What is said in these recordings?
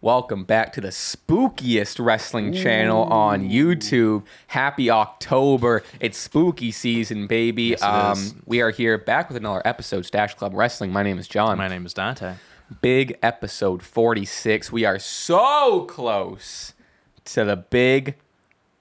Welcome back to the spookiest wrestling channel on YouTube. Happy October. It's spooky season, baby. it um we are here back with another episode Stache Club Wrestling. My name is John. My name is Dante. Big episode 46. We are so close to the big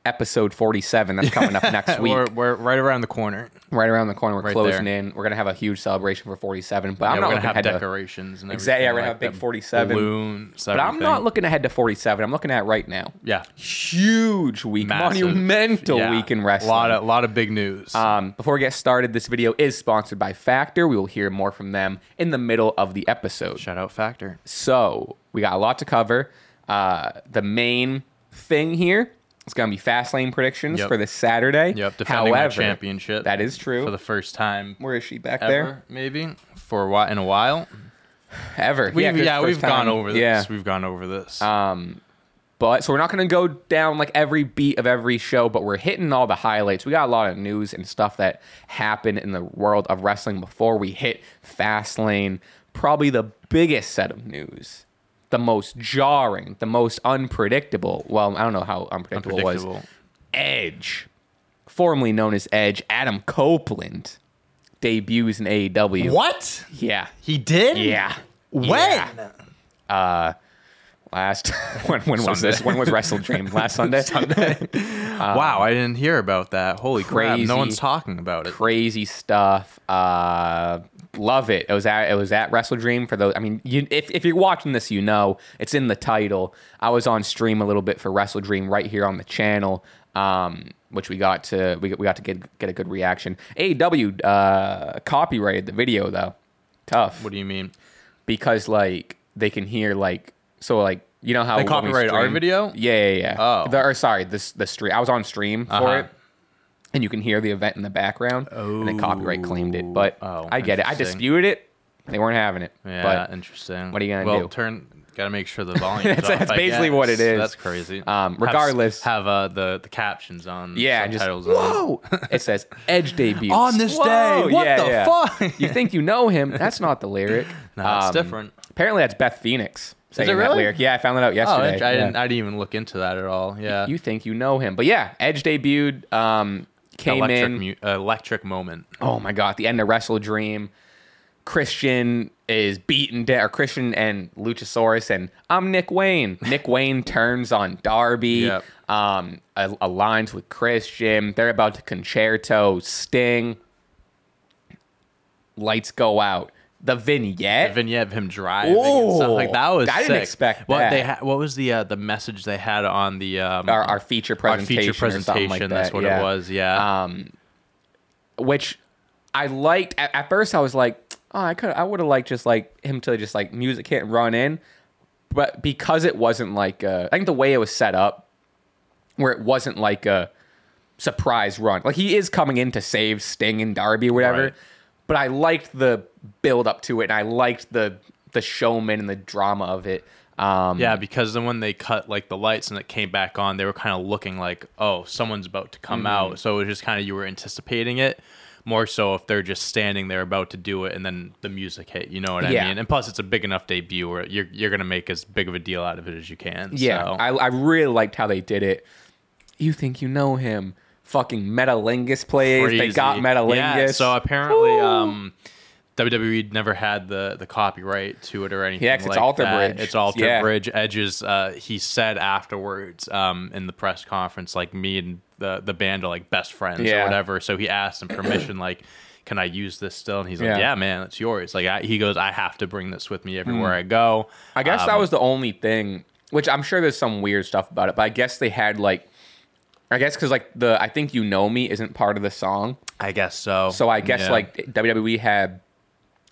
episode 47 that's coming up next week. We're, we're right around the corner. right around the corner. We're Right closing there. in. We're gonna have a huge celebration for 47. But I'm not looking gonna have ahead decorations and Exactly, yeah, we're gonna have big 47. balloons. But I'm not looking ahead to 47. I'm looking at right now. Yeah, Huge week, massive. monumental Yeah. week in wrestling. A lot of lot of big news. um, before we get started, this video is sponsored by Factor. We will hear more from them in the middle of the episode. Shout out Factor. So we got a lot to cover. Uh, the main thing here is going to be Fastlane predictions Yep. for this Saturday. Yep, defending my However, championship. That is true. for the first time Where is she back ever, there? maybe for a while in a while. Ever? 'cause yeah, first we've gone over this. Yeah. We've gone over this. Um, but so we're not going to go down like every beat of every show, but we're hitting all the highlights. We got a lot of news and stuff that happened in the world of wrestling before we hit Fastlane. Probably the biggest set of news, the most jarring, the most unpredictable. Well, I don't know how unpredictable, it was. Unpredictable. Edge, formerly known as Edge, Adam Copeland, debuts in AEW. What? Yeah. He did? Yeah. When? Yeah. Uh, last when, when was this? When was WrestleDream? Last Sunday. Sunday. wow, I didn't hear about that. Holy crap! crazy- No one's talking about it. Crazy stuff. Uh, love it. It was at it was at WrestleDream for those. I mean, you, if if you're watching this, you know it's in the title. I was on stream a little bit for WrestleDream right here on the channel. Um, which we got to we, we got to get get a good reaction. AEW uh, copyrighted the video though. Tough. What do you mean? because like they can hear like so like you know how They copyrighted our video? Yeah, yeah, yeah. Oh. The, or sorry, this the stream. I was on stream for Uh-huh. it, and you can hear the event in the background. and they copyright claimed it, but Oh, I get it. I interesting. disputed it. They weren't having it. Yeah, but interesting. what are you gonna do? well, do? turn. Gotta make sure the volume. That's- that's basically what it is. That's crazy. Um, Have- regardless- have, uh, the the captions on. yeah, just subtitles on. whoa. it says Edge debut On this day, what the fuck? you think you know him? That's not the lyric. No, it's Um, different. Apparently, that's Beth Phoenix saying it that really? lyric. Yeah, I found that out Oh, yesterday. I, I Yeah. didn't. I didn't even look into that at all. Yeah. you think you know him. But yeah, Edge debuted, um, came electric, in. mu- uh, electric moment. oh my god, the end of WrestleDream, Christian is beaten down, or Christian and Luchasaurus, and I'm Nick Wayne. Nick Wayne turns on Darby, Yep. um, aligns with Christian. They're about to Con-Chair-To Sting. Lights go out. The vignette. The vignette of him driving and stuff like that was. I didn't expect what that. They ha- what was the uh, the message they had on the um, our, our feature our presentation. feature or something presentation? like that's that, what yeah. it was. Yeah. um, which I liked. At, at first, I was like, oh, I could, I would have liked just like him to just like music hit and run in, but because it wasn't like, uh, I think the way it was set up, where it wasn't like a surprise run. Like he is coming in to save Sting and Darby or whatever, Right. but I liked the build up to it, and I liked the the showman and the drama of it. Um, Yeah, because then when they cut like the lights and it came back on, they were kind of looking like, oh, someone's about to Mm-hmm. come out. So it was just kind of you were anticipating it more so if they're just standing there about to do it and then the music hit. You know what Yeah. I mean? And plus, it's a big enough debut where you're you're gonna make as big of a deal out of it as you can. Yeah, so. I, I really liked how they did it. You think you know him? Fucking Metalingus plays. They got Metalingus. Yeah, so apparently, um, WWE never had the the copyright to it or anything. Yeah, 'cause it's like Alter that. Bridge. It's Alter Yeah. Bridge. Edge's. Uh, he said afterwards um, in the press conference, like me and the the band are like best friends Yeah. or whatever. So he asked him permission, like. Can I use this still? And he's like, Yeah. "Yeah, man, it's yours." Like I, he goes, "I have to bring this with me everywhere I go." I guess that Um, was the only thing. Which I'm sure there's some weird stuff about it, but I guess they had like, I guess because like the I think you know me isn't part of the song, I guess so. so I guess Yeah. like WWE had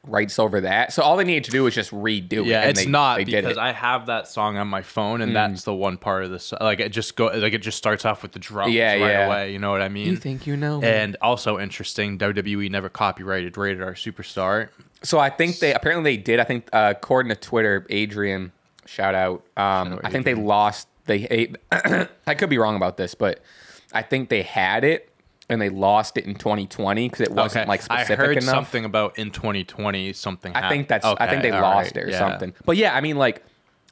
rights over that. So all they needed to do was just redo it. Yeah, and it's they- not they did because it. Mm. I have that song on my phone, and that's the one part of this. Like it just go like it just starts off with the drums Yeah, right yeah. away. You know what I mean? You think you know me. And also interesting, WWE never copyrighted Rated R Superstar. So I think they apparently they did. I think uh, according to Twitter, Adrian, shout out. Um, out I think they lost. They I could be wrong about this, but I think they had it and they lost it in 2020 because it wasn't like specific enough. I heard enough. something about in 2020 something. I think that's. I think they lost it or something. But yeah, I mean, like,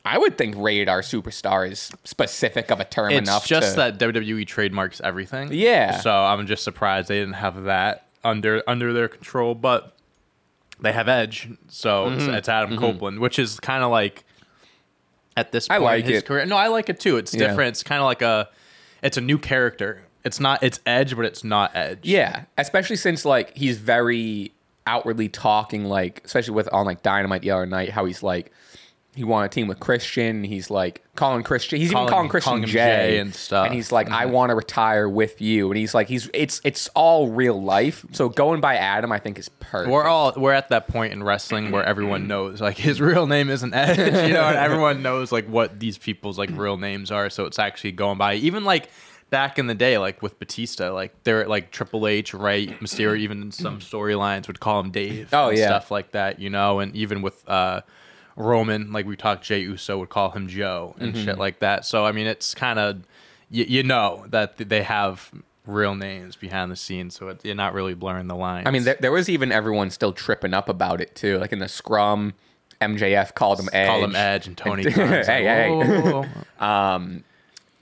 I would think rated R superstar is specific of a term enough. It's enough. just to, that WWE trademarks everything. Yeah. So I'm just surprised they didn't have that under under their control, but they have Edge, so it's, Mm-hmm. it's Adam Copeland, which is kind of like at this I like in his it. career. No, I like it too. It's Yeah. different. It's kind of like a, it's a new character. It's not. It's Edge, but it's not Edge. Yeah, especially since like he's very outwardly talking, like especially with on like Dynamite the other night, how he's like he wanted a team with Christian. He's like calling Christian. He's Calling- even calling Christian calling Jay, Jay and stuff. And he's like, I mm-hmm. want to retire with you. And he's like, he's it's it's all real life. So going by Adam, I think is perfect. We're all we're at that point in wrestling where everyone knows like his real name isn't Edge, you know, and everyone knows like what these people's like real names are. So it's actually going by even like back in the day, like with Batista, like they're like Triple H, right? Mysterio, even in some storylines would call him Dave. Oh, and yeah. stuff like that, you know, and even with uh Roman, like we talked, Jey Uso would call him Joe and Mm-hmm. shit like that. So I mean, it's kind of you, you know that they have real names behind the scenes, so it, you're not really blurring the lines. I mean, there, there was even everyone still tripping up about it too. Like in the scrum, MJF called him Edge. Call him Edge and Tony. Hey, hey, hey. "Whoa, whoa, whoa."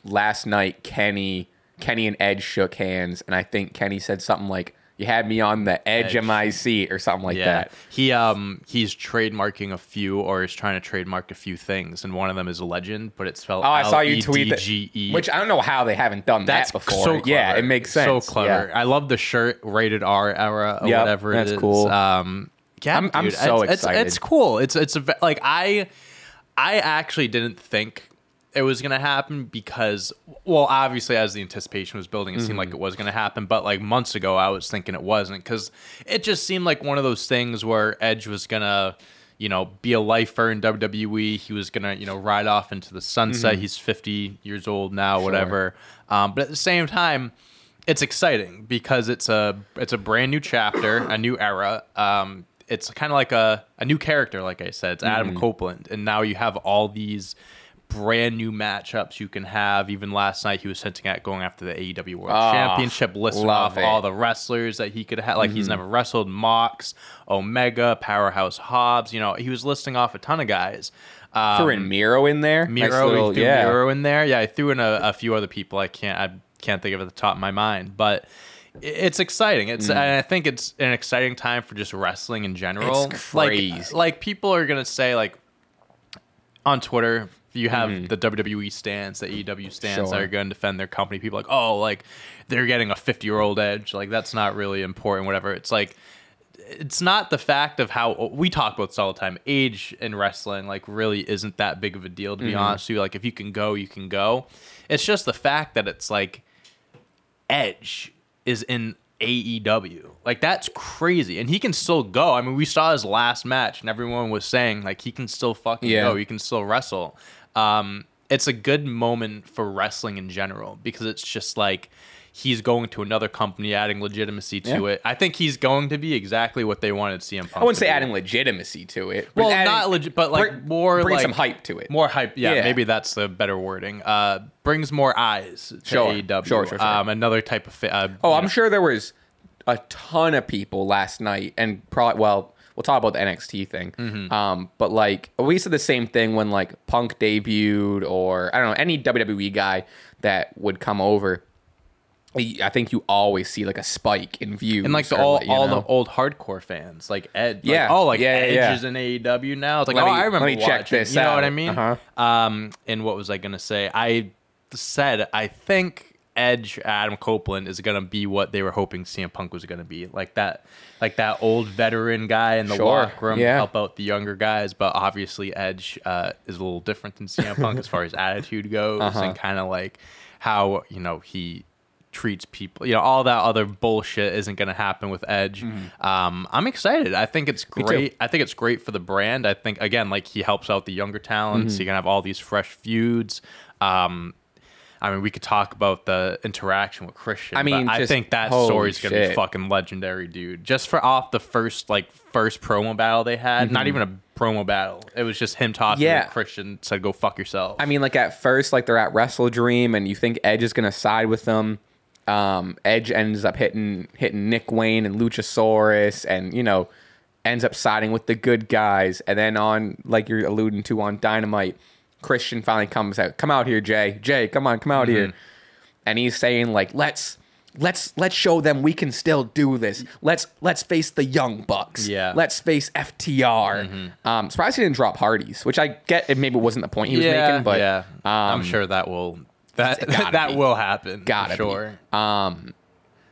Last night Kenny Kenny and Edge shook hands and I think Kenny said something like you had me on the edge, of my seat or something like yeah, that. he um he's trademarking a few or is trying to trademark a few things, and one of them is a legend, but it's spelled. Oh, I saw you tweet that. Which I don't know how they haven't done That's that before. so. Yeah, it makes sense. So clever. Yeah. I love the shirt, rated R era or Yep, whatever that's it is. cool. Um, yeah, I'm- I'm so it's, it's- excited. It's, cool. It's it's a, like I I actually didn't think it was gonna happen because well obviously as the anticipation was building it seemed like Mm-hmm. it was gonna happen but like months ago i was thinking it wasn't because it just seemed like one of those things where edge was gonna you know be a lifer in wwe he was gonna you know ride off into the sunset Mm-hmm. he's 50 years old now whatever um, but at the same time it's exciting because it's a it's a brand new chapter, a new era. Um, it's kind of like a, a new character, like I said. It's Adam Copeland, and now you have all these brand new matchups you can have. Even last night, he was hinting at going after the AEW World Ah, Championship, listing off it. all the wrestlers that he could have. Like he's never wrestled Mox, Omega, Powerhouse Hobbs. You know, he was listing off a ton of guys. Um, Threw in Miro in there. Nice Miro, little- threw yeah. Miro in there. Yeah, I threw in a, a few other people. I can't I can't think of at the top of my mind, but it's exciting. It's Mm. and I think it's an exciting time for just wrestling in general. It's Like like people are gonna say like on Twitter. You have Mm-hmm. the WWE stance, the AEW stands that are going to defend their company. People are like, oh, like they're getting a fifty-year-old edge. Like that's not really important. Whatever. It's like it's not the fact of how we talk about this all the time. Age in wrestling, like, really isn't that big of a deal, to be honest with you. Like, if you can go, you can go. It's just the fact that it's like Edge is in AEW. Like, that's crazy. And he can still go. I mean, we saw his last match, and everyone was saying, like, he can still fucking Yeah. go. He can still wrestle. Um, it's a good moment for wrestling in general because it's just like he's going to another company, adding legitimacy to Yeah. it. I think he's going to be exactly what they wanted CM Punk. I wouldn't say be. adding legitimacy to it. but Well, adding- not legit, but like bring- more bring like some hype to it. More hype, yeah, Yeah. Maybe that's the better wording. Uh, brings more eyes to Sure, AEW. sure, sure, sure. Um, another type of. Uh, Oh, I'm know, sure there was a ton of people last night, and probably well, we'll talk about the NXT thing. Mm-hmm. Um, but like we said the same thing when like Punk debuted, or I don't know any WWE guy that would come over. I think you always see like a spike in views, And like the all, all know? the old hardcore fans, like Ed, like, Yeah. oh, like Yeah, Edge yeah. is in AEW now. It's like, Let oh, me- I remember let me check this You know what I mean? Uh-huh. Um, and what was I gonna say? I said I think Edge Adam Copeland is gonna be what they were hoping CM Punk was gonna be, like that, like that old veteran guy in the Sure. locker room to Yeah. help out the younger guys. But obviously, Edge uh, is a little different than CM Punk as far as attitude goes, Uh-huh. and kind of like how you know he treats people. You know, all that other bullshit isn't going to happen with Edge. Um, I'm excited. I think it's great. I think it's great for the brand. I think again, like he helps out the younger talents. You can have all these fresh feuds. Um, I mean, we could talk about the interaction with Christian. I mean, but I think that story's gonna be fucking legendary, dude. Just for off the first like first promo battle they had, not even a promo battle. It was just him talking Mm-hmm. Yeah. to Christian. Said, "Go fuck yourself." I mean, like at first, like they're at WrestleDream, and you think Edge is gonna side with them. Um, Edge ends up hitting hitting Nick Wayne and Luchasaurus, and you know, ends up siding with the good guys. And then on, like you're alluding to, on Dynamite, Christian finally comes out. Come out here, Jay. Jay, come on, come out Mm-hmm. here. And he's saying like, let's. Let's let's show them we can still do this. Let's let's face the young bucks. Yeah. Mm-hmm. Let's face FTR. Um, surprised he didn't drop Hardys, which I get. It maybe wasn't the point he was making, but yeah, I'm um, sure that will that that be. will happen. Gotta for be. sure. Um,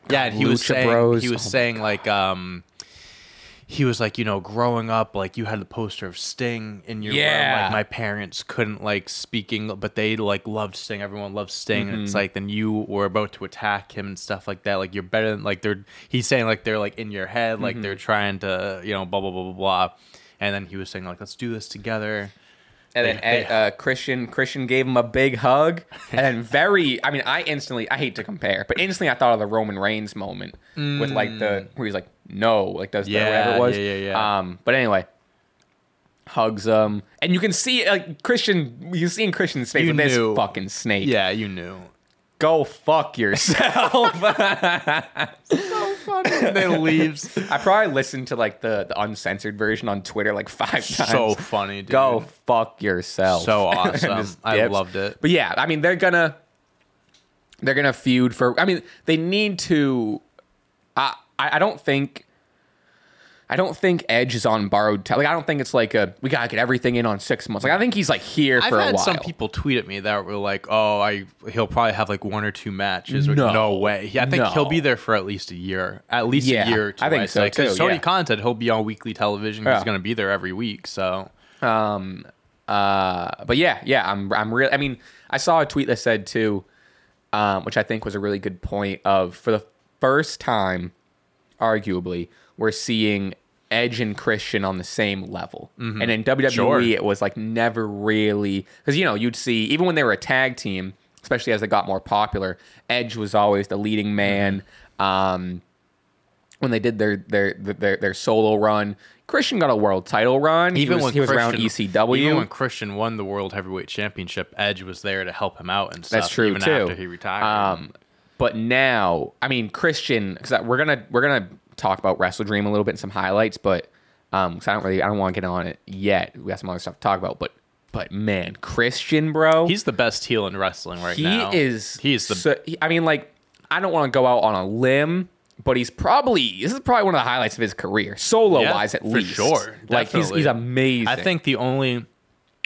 Yeah, and he was saying Bros, he was oh saying like um he was like, you know, growing up, like you had the poster of Sting in your room. Yeah. Like my parents couldn't like speaking, but they like loved Sting. Everyone loved Sting, and Mm-hmm. it's like then you were about to attack him and stuff like that. Like you're better than like they're. He's saying like they're like in your head, like Mm-hmm. they're trying to you know blah blah blah blah blah. And then he was saying like, let's do this together. and then They- uh, Christian Christian gave him a big hug, and then very. I mean, I instantly. I hate to compare, but instantly I thought of the Roman Reigns moment with like the where he's like no, like does the Yeah, whatever it was. yeah, yeah, yeah. Um, but anyway. Hugs him, and you can see like Christian. You see in Christian's face You with this knew. fucking snake. Yeah, you knew. go fuck yourself. and then leaves. I probably listened to like the, the uncensored version on Twitter like five times. So funny, dude. Go fuck yourself. So awesome. I loved it. But yeah, I mean they're gonna they're gonna feud for. I mean they need to. I I I don't think. I don't think Edge is on borrowed time. Like I don't think it's like a we gotta get everything in on six months. Like I think he's like here I've for a had while. some people tweet at me that were like, "Oh, I he'll probably have like one or two matches." Like, No. no, way. Yeah, I think No. he'll be there for at least a year, at least Yeah, a year. Or two, I think so, too, Tony yeah. Khan said he'll be on weekly television. Yeah. He's going to be there every week. So Um, uh, but yeah, yeah, I'm, I'm really. I mean, I saw a tweet that said too, um, which I think was a really good point. Of for the first time, arguably, we're seeing Edge and Christian on the same level, and in WWE, Mm-hmm. Sure. it was like never really because you know you'd see even when they were a tag team, especially as they got more popular, Edge was always the leading man. Mm-hmm. Um, when they did their their their their solo run. Christian got a world title run. even was, when he was around ECW. even when Christian won the World Heavyweight Championship, Edge was there to help him out and stuff. That's true even too. After he retired, Um, but now, I mean, Christian, because we're gonna we're gonna talk about WrestleDream a little bit and some highlights, but um, because I don't really I don't want to get on it yet. We got some other stuff to talk about, but but man, Christian, bro, he's the best heel in wrestling right he now. He is He's the so- he- I mean, like, I don't want to go out on a limb. But he's probably this is probably one of the highlights of his career, solo Yeah, wise at for least. sure. like he's Definitely. he's amazing. I think the only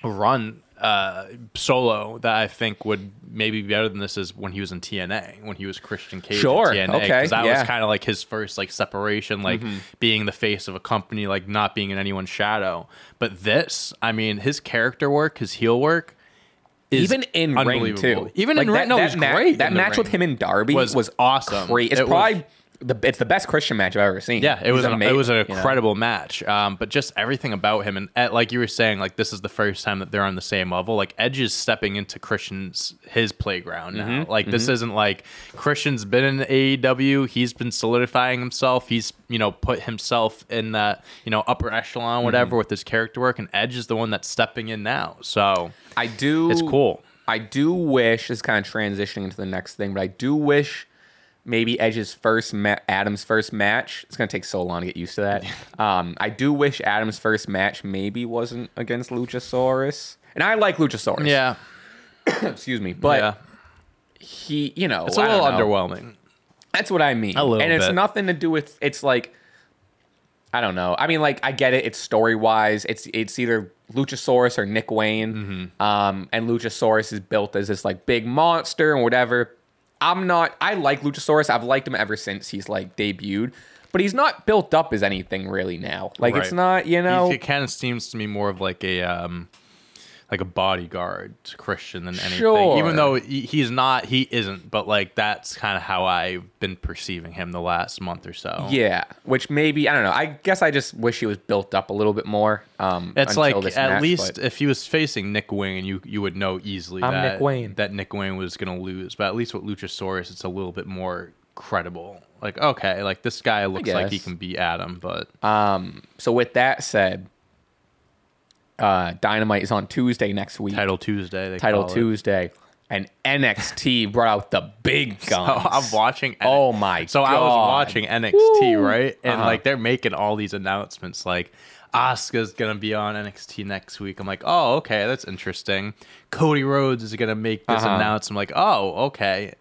run uh, solo that I think would maybe be better than this is when he was in TNA, when he was Christian Cage Sure, in TNA. okay, Because that yeah. Mm-hmm. was kind of like his first like separation, like being the face of a company, like not being in anyone's shadow. But this, I mean, his character work, his heel work, is even in ring too. Even Like in ring, no, was ma- great. That match with him and Darby was was, awesome. Great. It's It was- probably the it's the best Christian match I've ever seen. Yeah, it was an, amazing, it was an you know? incredible match. Um, but just everything about him and uh, like you were saying, like this is the first time that they're on the same level. Like Edge is stepping into Christian's his playground now. Mm-hmm, Like this isn't like Christian's been in AEW. He's been solidifying himself. He's you know put himself in that you know upper echelon, whatever, Mm-hmm. with his character work. And Edge is the one that's stepping in now. So I do. it's cool. I do wish this is kind of transitioning into the next thing, but I do wish maybe Edge's first ma- Adam's first match. It's gonna take so long to get used to that. um, I do wish Adam's first match maybe wasn't against Luchasaurus, and I like Luchasaurus. Yeah, excuse me, but yeah. he, you know, It's a little underwhelming. That's what I mean. A little and it's bit. nothing to do with it's like I don't know. I mean like I get it, it's story wise. It's it's either Luchasaurus or Nick Wayne. Mm-hmm. Um and Luchasaurus is built as this like big monster and whatever. I'm not I like Luchasaurus. I've liked him ever since he's like debuted. But he's not built up as anything really now. Like it's not, you know. He kind of seems to me more of like a um, like a bodyguard to Christian than anything. Sure. Even though he's not, he isn't. But like that's kind of how I've been perceiving him the last month or so. Yeah, which maybe I don't know. I guess I just wish he was built up a little bit more. Um, It's until like at match, least if he was facing Nick Wayne, you you would know easily I'm that Nick Wayne. that Nick Wayne was gonna lose. But at least with Luchasaurus, it's a little bit more credible. Like okay, like this guy looks like he can beat Adam, but um. so with that said, uh, Dynamite is on Tuesday next week. Title Tuesday, they Title call it. Tuesday, and NXT brought out the big guns. Oh, I'm watching. Oh my So I was God. watching NXT, Woo. right? And Uh-huh. like they're making all these announcements, like Asuka's gonna be on NXT next week. I'm like, oh, okay, that's interesting. Cody Rhodes is gonna make this Uh-huh. announcement. I'm like, oh, okay.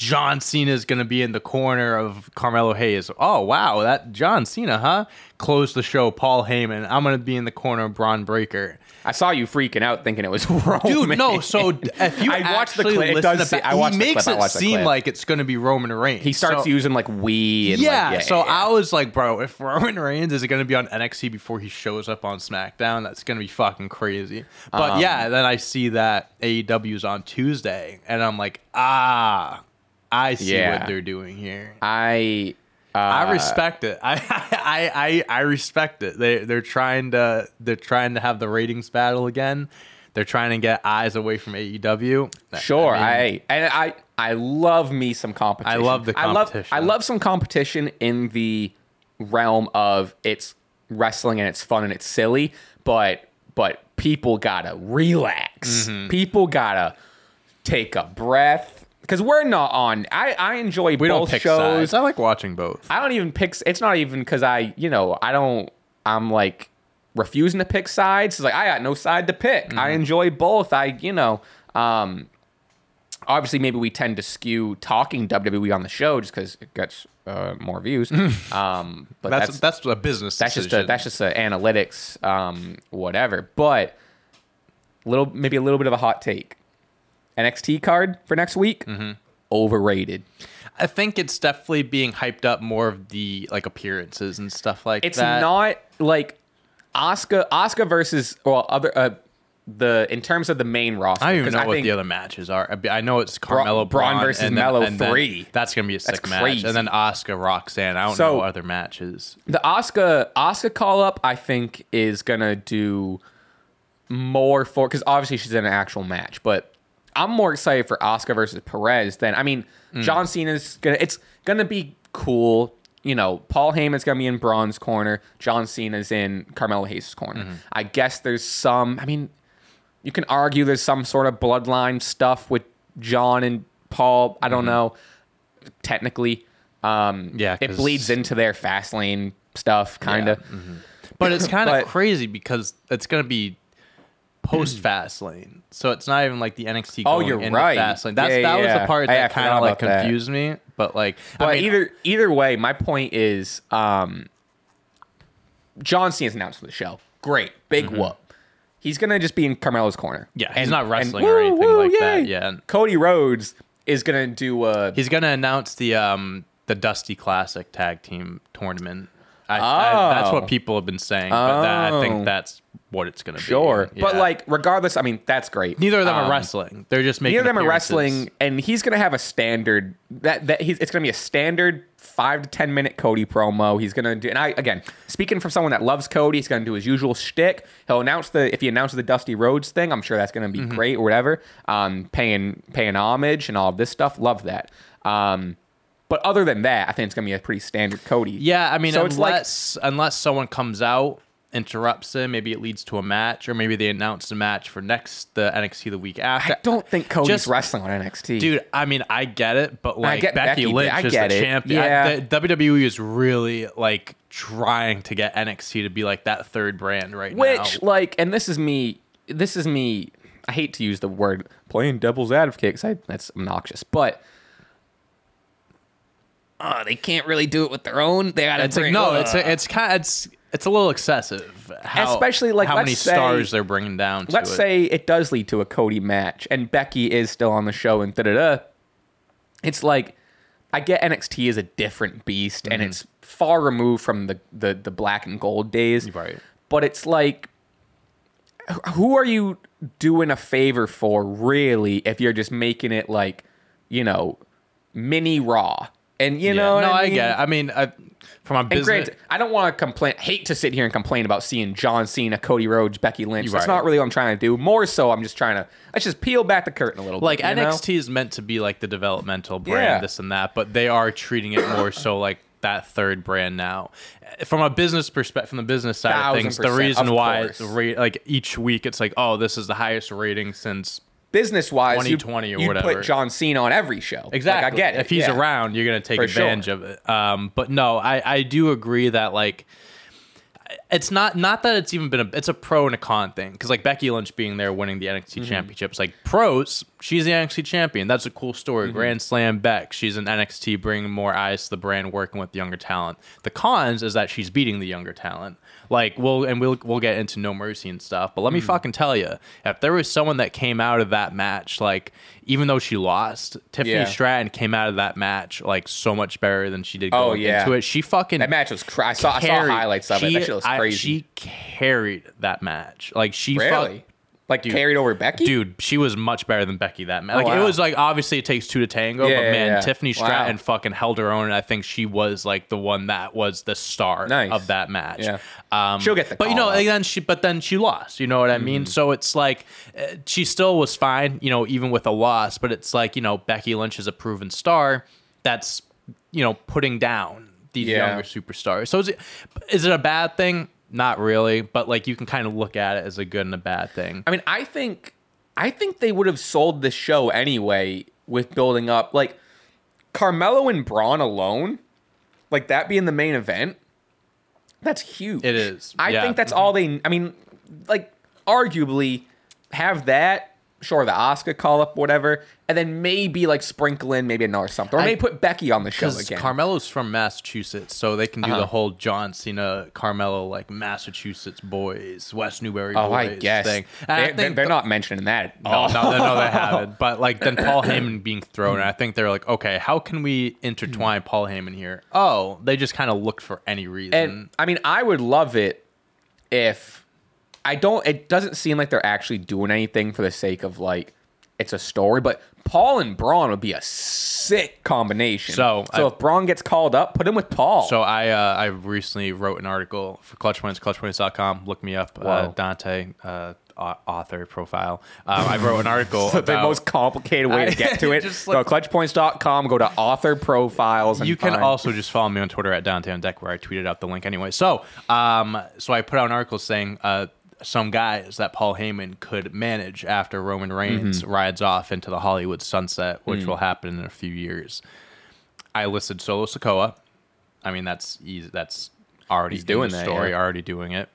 John Cena's gonna be in the corner of Carmelo Hayes. Oh wow, that John Cena, huh? Close the show, Paul Heyman. I'm gonna be in the corner of Bron Breakker. I saw you freaking out thinking it was Roman. Dude, no. So if you I watched the clip. It does to se- ba- I watched he the makes clip. It seem like it's going to be Roman Reigns. he starts So- using like we. And yeah, like, so yeah, yeah. I was like, bro, if Roman Reigns is going to be on NXT before he shows up on SmackDown, that's going to be fucking crazy. But Um, yeah, then I see that AEW's on Tuesday, and I'm like, ah, I see Yeah. what they're doing here. I. Uh, I respect it. I, I I I respect it. They they're trying to they're trying to have the ratings battle again. They're trying to get eyes away from AEW. Sure, I I, and I I love me some competition. I love the I love competition. I love some competition in the realm of it's wrestling and it's fun and it's silly, but but people gotta relax. Mm-hmm. People gotta take a breath because we're not on. I I enjoy we both don't pick shows. sides. I like watching both. I don't even pick. It's not even because I, you know, I don't. I'm like refusing to pick sides. It's like I got no side to pick. I enjoy both. I, you know, um, obviously maybe we tend to skew talking WWE on the show just because it gets uh, more views. um, but That's that's that's, a business. that's just a, that's just a analytics, um, whatever. But little maybe a little bit of a hot take. NXT card for next week. Mm-hmm. Overrated. I think it's definitely being hyped up more of the like appearances and stuff like it's that. It's not like Asuka Asuka versus well other uh, the in terms of the main roster. I don't even know what the other matches are. I- I know it's Carmelo Bron Bron versus and then- Melo and then 3. That's gonna be a sick match. crazy. And then Asuka Roxanne. I don't So- know other matches. the Asuka Asuka call up I think is gonna do more for because obviously she's in an actual match, but I'm more excited for Asuka versus Perez than I mean Mm. John Cena's gonna it's gonna be cool. You know, Paul Heyman's gonna be in Bron's corner. John Cena's in Carmelo Hayes' corner. Mm-hmm. I guess there's some. I mean, you can argue there's some sort of bloodline stuff with John and Paul. I Mm-hmm. don't know. Technically, um, Yeah, it bleeds into their Fastlane stuff, kind of. But it's kind of crazy because it's gonna be post Fastlane, so it's not even like the NXT. Oh, going you're into right. Fastlane. That's Yeah, that was yeah. the part I- I that kind forgot of like about that. confused me. But like, But I mean, either either way, my point is, um, John Cena's announced for the show. Great, big whoop. He's gonna just be in Carmelo's corner. Mm-hmm. Yeah, he's not wrestling or anything like that, yeah. Cody Rhodes is gonna do a. he's gonna announce the um the Dusty Classic Tag Team Tournament. I, I, that's Oh. what people have been saying, but that, I Oh. think that's what it's gonna Sure, be. Sure. But Yeah. like regardless, I mean that's great. neither of them Um, are wrestling. They're just making Neither of them are wrestling, and he's gonna have a standard that that he's it's gonna be a standard five to ten minute Cody promo. He's gonna do, and I again speaking from someone that loves Cody, he's gonna do his usual shtick. He'll announce the if he announces the Dusty Rhodes thing, I'm sure that's gonna be Mm-hmm. great or whatever. Um, paying paying homage and all of this stuff, love that. Um, but other than that, I think it's gonna be a pretty standard Cody. Yeah, I mean, So it's like- unless unless someone comes out, interrupts him, maybe it leads to a match, or maybe they announce the match for next the NXT the week after. I don't think Cody's Just- wrestling on NXT, Dude, I mean, I get it, but like Becky, Becky, Lynch I is the it. champion. I- the WWE is really like trying to get NXT to be like that third brand right Which, now. like, and this is me. This is me. I hate to use the word playing devil's advocate because that's obnoxious, but uh, they can't really do it with their own. They gotta It's like bring- no, uh, it's it's kind of it's it's a little excessive. How, Especially, like, how many say- stars they're bringing down. To let's it. say it does lead to a Cody match, and Becky is still on the show, and da da da. It's like I get NXT is a different beast, and Mm-hmm. it's far removed from the the the black and gold days, Right. But it's like, who are you? doing a favor for really if you're just making it like, you know, mini Raw. And you Yeah. know, no, I, I, mean? get it. I mean, I, from a And business, granted, I don't want to complain. Hate to sit here and complain about seeing John Cena, Cody Rhodes, Becky Lynch. That's Right. not really what I'm trying to do. More so, I'm just trying to let's just peel back the curtain a little like bit. you know? NXT is meant to be like the developmental brand, Yeah. this and that, but they are treating it more so like that third brand now. From a business perspective, from the business side of things, the reason why it's ra- like each week it's like, oh, this is the highest rating since business wise, 2020 or you whatever. put John Cena on every show. Exactly. Like, I get it. If he's yeah. around, you're gonna take For advantage sure. of it. Um, but no, I I do agree that like it's not not that it's even been a it's a pro and a con thing because like Becky Lynch being there winning the NXT Mm-hmm. championships like pros she's the NXT champion that's a cool story Mm-hmm. Grand Slam Beck she's in NXT bringing more eyes to the brand working with younger talent the cons is that she's beating the younger talent like we'll and we'll we'll get into No Mercy and stuff but let Mm. me fucking tell you if there was someone that came out of that match like even though she lost Tiffany Yeah. Stratton came out of that match like so much better than she did Oh, going yeah. into it she fucking That match was. Cra- I saw. I saw highlights of it. she- That shit was I- she carried that match. Like she fuck- really, like Dude. carried over Becky. Dude, she was much better than Becky that match. Like it wow. was like obviously it takes two to tango, Yeah, but yeah, man, yeah. Tiffany Wow. Stratton fucking held her own, and I think she was like the one that was the star Nice. of that match. Yeah. Um, She'll get the but you know, and then she, but then she lost. You know what I mean? So it's like uh, she still was fine, you know, even with a loss. But it's like you know, Becky Lynch is a proven star. That's you know putting down these younger superstars. So is it is it a bad thing? Not really, but like you can kind of look at it as a good and a bad thing. I mean, I think, I think they would have sold this show anyway with building up like Carmelo and Bron alone, like that being the main event. That's huge. It is, I yeah. Mm-hmm. think that's all they. I mean, like arguably have that. Sure, the Asuka call up, whatever, and then maybe like sprinkle in maybe another something, or I- maybe put Becky on the show again. Carmelo's from Massachusetts, so they can do Uh-huh. the whole John Cena Carmelo like Massachusetts boys, West Newbury oh, boys I guess thing. And I They- they're, think they're the- not mentioning that. At No, all. no, no, they haven't. But like then Paul Heyman being thrown, I think they're like, okay, how can we intertwine Paul Heyman here? Oh, they just kind of looked for any reason. And I mean, I would love it if I don't. It doesn't seem like they're actually doing anything for the sake of like it's a story. But Paul and Bron would be a sick combination. So, so I- if Bron gets called up, put him with Paul. So I uh, I recently wrote an article for Clutch Points, clutchpoints.com. Look me up, uh, Dante, uh, author profile. Um, I wrote an article the about most complicated way to get to it. just go like- clutchpoints.com, go to author profiles. And you can find- also just follow me on Twitter at Dante on Deck, where I tweeted out the link anyway. So, um, so I put out an article saying uh, some guys that Paul Heyman could manage after Roman Reigns Mm-hmm. rides off into the Hollywood sunset, which Mm. will happen in a few years. I listed Solo Sikoa. I mean, that's easy. That's already He's doing the that, story, yeah. already doing it.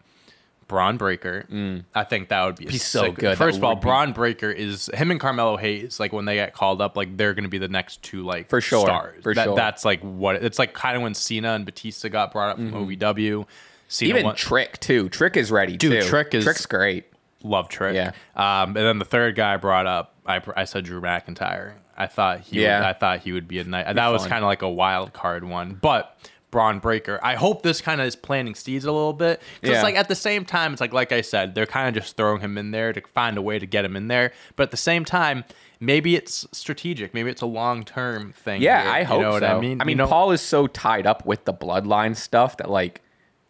Bron Breakker. I think that would be, so good. That First of all, be- Bron Breakker is him and Carmelo Hayes. Like when they get called up, like they're going to be the next two like For sure, stars. for That- sure. That's like what it's like. Kind of when Cena and Batista got brought up from OVW. Cena even won- Trick too. Trick is ready Dude, too. Trick is- Trick's great. love Trick. Yeah. Um, and then the third guy I brought up, I, I said Drew McIntyre. I thought he Yeah. would, I thought he would be a nice. That was kind of like a wild card one, but. Bron Breakker. I hope this kind of is planting seeds a little bit because, Yeah. like, at the same time, it's like, like I said, they're kind of just throwing him in there to find a way to get him in there. But at the same time, maybe it's strategic. Maybe it's a long term thing. Yeah, here. I hope You know so. what I mean? I mean, You know- Paul is so tied up with the bloodline stuff that like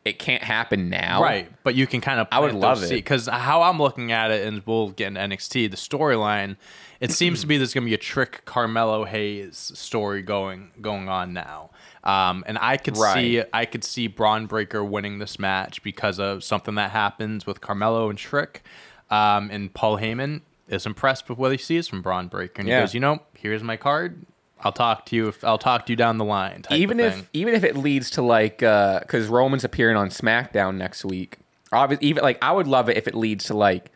it can't happen now. Right, but you can kind of I would love it. because how I'm looking at it, and we'll get into NXT. The storyline, it seems to be there's going to be a trick Carmelo Hayes story going going on now, um, and I could see I could see Bron Breakker winning this match because of something that happens with Carmelo and Trick, um, and Paul Heyman is impressed with what he sees from Bron Breakker, and Yeah. he goes, you know, here's my card. I'll talk to you. If, I'll talk to you down the line. even if even if it leads to like because Roman's appearing on SmackDown next week. Obviously, even like I would love it if it leads to like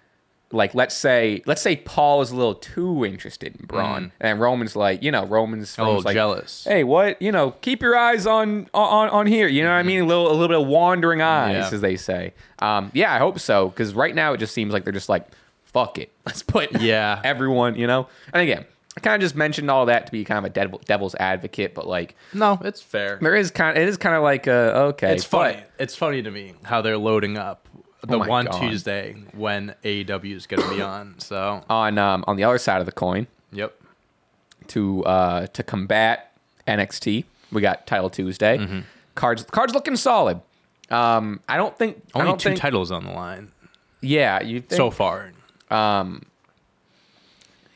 like let's say let's say Paul is a little too interested in Bron and Roman's like you know Roman's, Mm. little like jealous. hey what you know keep your eyes on on on here you know what I mean a little a little bit of wandering eyes Mm-hmm. Yeah. as they say um yeah I hope so because right now it just seems like they're just like fuck it let's put Yeah. everyone you know and again I kind of just mentioned all that to be kind of a devil, devil's advocate but like No, it's fair. there is kind. Of, It is kind of like uh, okay. It's funny. but- It's funny to me how they're loading up the Oh my one God. Tuesday when AEW is going to be on. So, On um, on the other side of the coin, yep. to uh, to combat NXT, we got Title Tuesday. Mm-hmm. Cards cards looking solid. Um, I don't think I Only don't two think, titles on the line Yeah, you think, so far.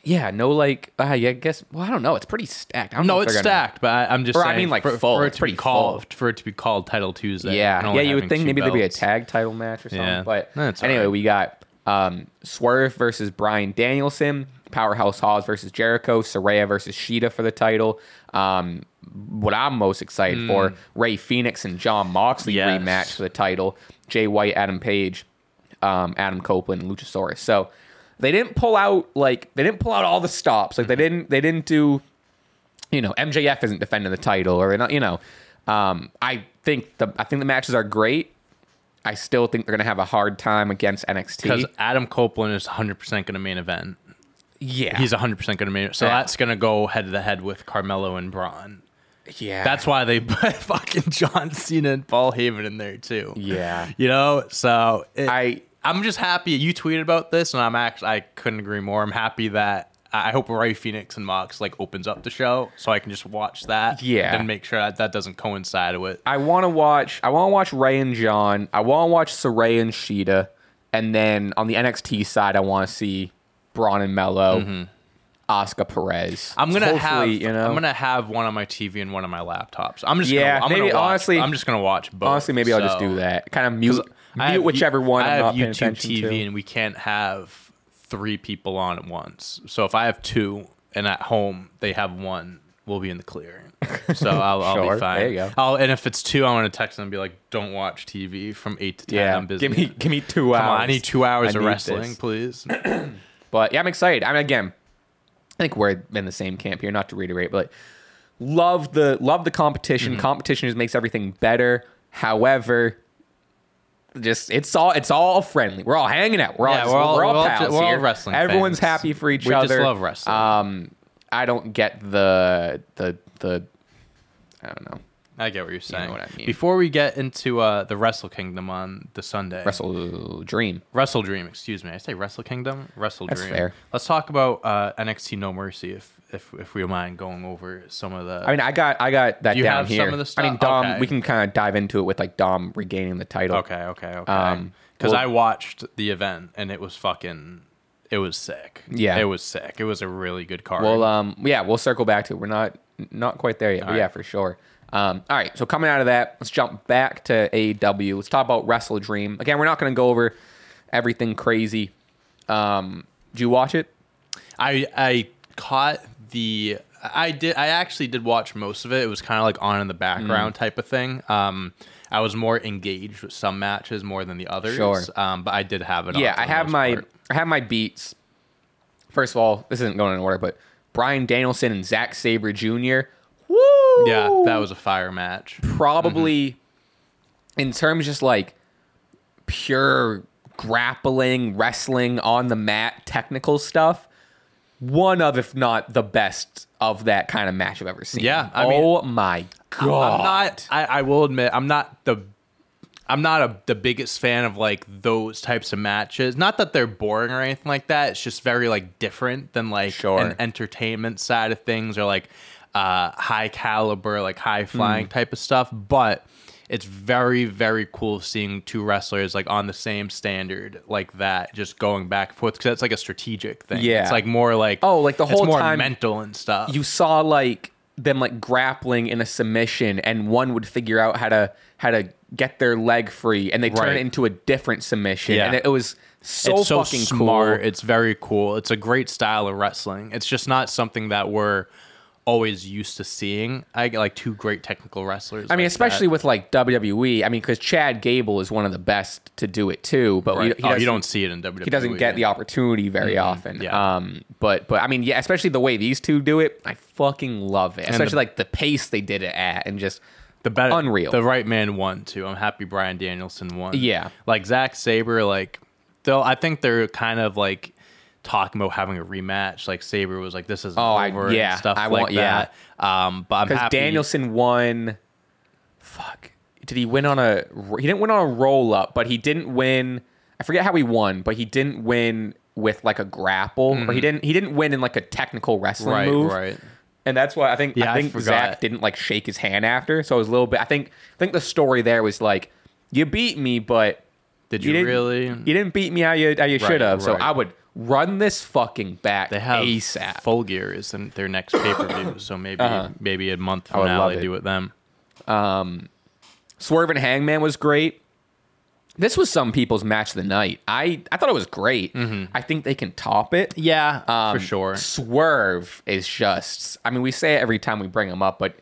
Yeah, no, like uh, yeah, I guess. Well, I don't know. It's pretty stacked. I don't know No, if it's they're gonna- stacked, but I, I'm just Or, I mean, like, for, full. for it It's to be pretty called for it to be called Title Tuesday. Yeah, yeah. You would think maybe there'd be a tag title match or something. Yeah. But anyway, alright. we got um, Swerve versus Bryan Danielson, Powerhouse Hobbs versus Jericho, Saraya versus Shida for the title. Um, what I'm most excited for: Rey Fenix and Jon Moxley Hmm. Yes. rematch for the title. Jay White, Adam Page, um, Adam Copeland, and Luchasaurus. So they didn't pull out like they didn't pull out all the stops. Like they didn't they didn't do you know, MJF isn't defending the title or you know, um, I think the I think the matches are great. I still think they're gonna have a hard time against NXT because Adam Copeland is 100 percent going to main event. Yeah, He's 100 percent going to main. So Yeah. that's going to go head to head with Carmelo and Bron. yeah. That's why they put fucking John Cena and Paul Heyman in there too. yeah. You know, so it, I I'm just happy you tweeted about this, and I'm actually I couldn't agree more. I'm happy that I hope Rey Fenix and Mox like opens up the show, so I can just watch that. Yeah. and make sure that that doesn't coincide with. I want to watch. I want to watch Ray and John. I want to watch Saray and Shida, and then on the NXT side, I want to see Bron and Melo, Asuka Perez. Mm-hmm. I'm gonna have you know. I'm gonna have one on my TV and one on my laptop. So I'm just Yeah, gonna, I'm maybe gonna watch, honestly- I'm just gonna watch both. honestly, maybe I'll just do that. Kind of mute, I mute have whichever one I I'm have YouTube TV, to. and we can't have three people on at once. So if I have two, and at home they have one, we'll be in the clear. So I'll, I'll be fine. there you go. I'll, and if it's two, I'm gonna text them and be like, "Don't watch TV from eight to ten. Yeah, I'm busy. give me give me two Come hours. on, I need two hours I of wrestling, this. please." But yeah, I'm excited. I mean, again, I think we're in the same camp here. Not to reiterate, but love the love the competition. Mm-hmm. Competition just makes everything better. However, just it's all it's all friendly. We're all hanging out. We're all Yeah, we're all- we're all we're pals ju- we're all here. wrestling Everyone's fans. happy for each We just love wrestling. Um, I don't get the the the. I don't know. I get what you're saying. what I mean. Before we get into uh, the Wrestle Kingdom on the Sunday, WrestleDream. Wrestle Dream, excuse me. I say Wrestle Kingdom, Wrestle That's Dream. fair. Let's talk about uh, NXT No Mercy, if if if we don't mind going over some of the. I mean, I got I got that Do you down have some of the stuff? I mean. Dom. Okay. We can kind of dive into it with like Dom regaining the title. okay, okay, okay. Um, Because well- I watched the event and it was fucking. It was sick. Yeah. it was sick. It was a really good card. Well, um, yeah, we'll circle back to it. We're not not quite there yet, but yeah, for sure. Um, all right, so coming out of that, let's jump back to AEW. Let's talk about WrestleDream. Again, we're not going to go over everything crazy. Um, did you watch it? I I caught the I did I actually did watch most of it. It was kind of like on in the Mm. background type of thing. Um I was more engaged with some matches more than the others. Sure. Um but I did have it yeah, I have my part. I have my beats. First of all, this isn't going in order, but Bryan Danielson and Zack Sabre Jr. Woo! Yeah, that was a fire match. probably in terms just like pure grappling, wrestling on the mat, technical stuff. One of, if not the best of that kind of match I've ever seen. Yeah, I mean- oh my god! I'm not I, I will admit I'm not the I'm not a, the biggest fan of like those types of matches. Not that they're boring or anything like that. It's just very like different than like Sure. an entertainment side of things or like uh, high caliber, like high flying type of stuff. But it's very very cool seeing two wrestlers like on the same standard like that, just going back and forth because it's like a strategic thing. Yeah. it's like more like Oh, like the it's whole more time mental and stuff. you saw like them like grappling in a submission, and one would figure out how to how to get their leg free, and they turn Right. it into a different submission, Yeah. and it, it was so, it's so fucking smart. cool. It's very cool. It's a great style of wrestling. It's just not something that we're always used to seeing. I get like two great technical wrestlers. I mean, like especially that. with like WWE. I mean, because Chad Gable is one of the best to do it too, but Right. he, he oh, you don't see it in WWE. he doesn't get the opportunity very often. Mm-hmm. yeah. Um, but but I mean, yeah, especially the way these two do it, I fucking love it. Especially the- like the pace they did it at, and just the better unreal. The right man won too. I'm happy Bryan Danielson won. Yeah. like Zack Sabre. Like, though I think they're kind of like talking about having a rematch. Like Sabre was like, "This is Oh, I- over," yeah, and stuff I like want- yeah. that. Um, but I'm because happy. Danielson won. Fuck, did he win on a? He didn't win on a roll up, but he didn't win I forget how he won, but he didn't win with like a grapple, or he didn't he didn't win in like a technical wrestling Right, move. right. And that's why I think Yeah, I I think forgot. Zack didn't like shake his hand after, so it was a little bit. I think I think the story there was like, you beat me, but Did you you, really? you didn't beat me how you how you Right, should have. So. I would run this fucking back They have ASAP. Full Gear is in their next pay per view, so maybe Uh-huh. maybe a month from now they it. do with them. Swerve and Hangman was great. This was some people's match of the night. I I thought it was great. I think they can top it. Yeah, Um, for sure. Swerve is just, I mean, we say it every time we bring him up, but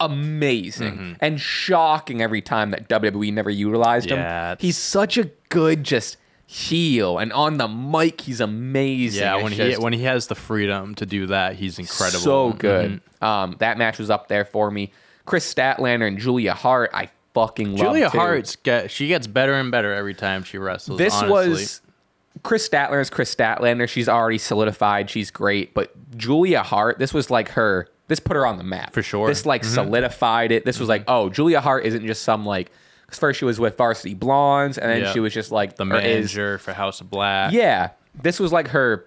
amazing Mm-hmm. and shocking every time that WWE never utilized Yeah, him. He's such a good, just heel. And on the mic, he's amazing. Yeah, It's when he just when he has the freedom to do that, he's incredible. So good. Mhm. Um, that match was up there for me. Kris Statlander and Julia Hart, I fucking love Julia too. Hart's get she gets better and better every time she wrestles. This honestly. was Chris Statler is Kris Statlander. She's already solidified. She's great. But Julia Hart, this was like her. This put her on the map For sure. This like solidified it. This was like, oh, Julia Hart isn't just some like. Cause first she was with Varsity Blondes, and then Yeah. she was just like the or is- manager for House of Black. yeah, this was like her.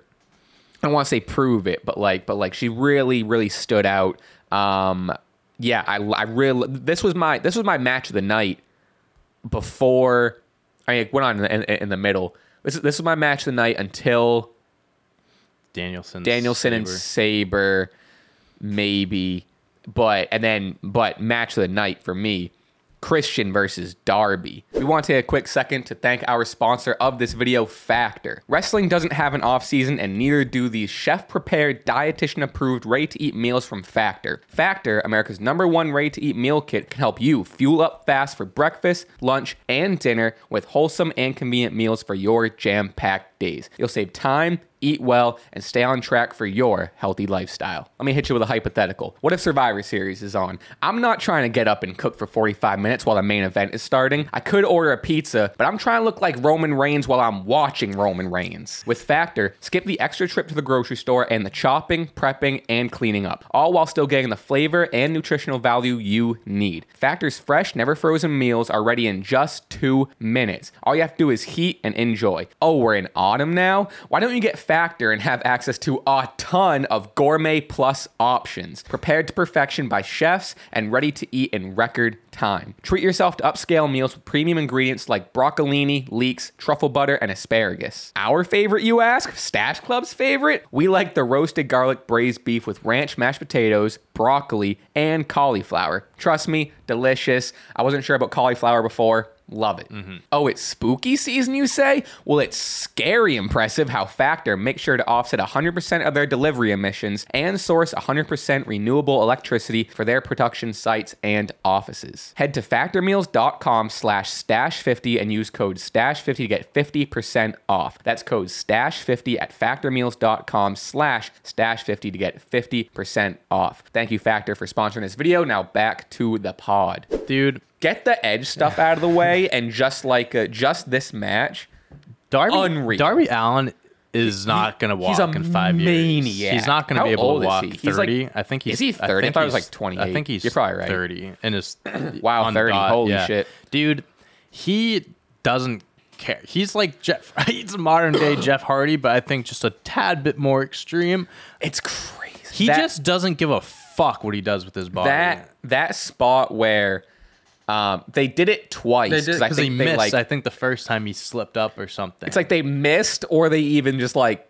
I don't want to say prove it, but like, but like she really, really stood out. Um, yeah, I, I really. This was my this was my match of the night. Before, I mean, it went on in, in, in the middle. This this was my match of the night until Danielson. Danielson and Sabre, maybe, but and then but match of the night for me, Christian versus Darby. We want to take a quick second to thank our sponsor of this video, Factor. Wrestling doesn't have an off season, and neither do these chef-prepared, dietitian-approved, ready-to-eat meals from Factor. Factor, America's number one ready-to-eat meal kit, can help you fuel up fast for breakfast, lunch, and dinner with wholesome and convenient meals for your jam-packed days. You'll save time eat well, and stay on track for your healthy lifestyle. Let me hit you with a hypothetical. What if Survivor Series is on? I'm not trying to get up and cook for 45 minutes while the main event is starting. I could order a pizza, but I'm trying to look like Roman Reigns while I'm watching Roman Reigns. With Factor, skip the extra trip to the grocery store and the chopping, prepping, and cleaning up, all while still getting the flavor and nutritional value you need. Factor's fresh, never frozen meals are ready in just two minutes. All you have to do is heat and enjoy. Oh, we're in autumn now? Why don't you get Factor and have access to a ton of gourmet plus options, prepared to perfection by chefs and ready to eat in record time. Treat yourself to upscale meals with premium ingredients like broccolini, leeks, truffle butter, and asparagus. Our favorite, you ask? Stache Club's favorite? We like the roasted garlic braised beef with ranch mashed potatoes, broccoli, and cauliflower. Trust me, delicious. I wasn't sure about cauliflower before. Love it. Mm-hmm. Oh, it's spooky season, you say? Well, it's scary impressive how Factor makes sure to offset 100% of their delivery emissions and source 100% renewable electricity for their production sites and offices. Head to factormeals.com slash stache50 and use code stache50 to get 50% off. That's code stache50 at factormeals.com slash stache50 to get 50% off. Thank you, Factor, for sponsoring this video. Now back to the pod dude. Get the edge stuff out of the way and just like uh, just this match Darby Unreal. Darby Allin is not gonna walk he's a in five years. maniac. He's not gonna How be able old to is walk he? He's like- thirty. I think he's. is he 30? I think thought it was he's- like 28. I think he's. You're probably right. Thirty and is Wow, on the 30. dot, Holy yeah. shit. dude. He doesn't care. He's like Jeff. He's a modern day Jeff Hardy, but I think just a tad bit more extreme. it's crazy He That- just doesn't give a fuck what he does with his body. that that spot where um, they did it twice They did I because he they missed. like I think the first time he slipped up or something. it's like they missed or they even just like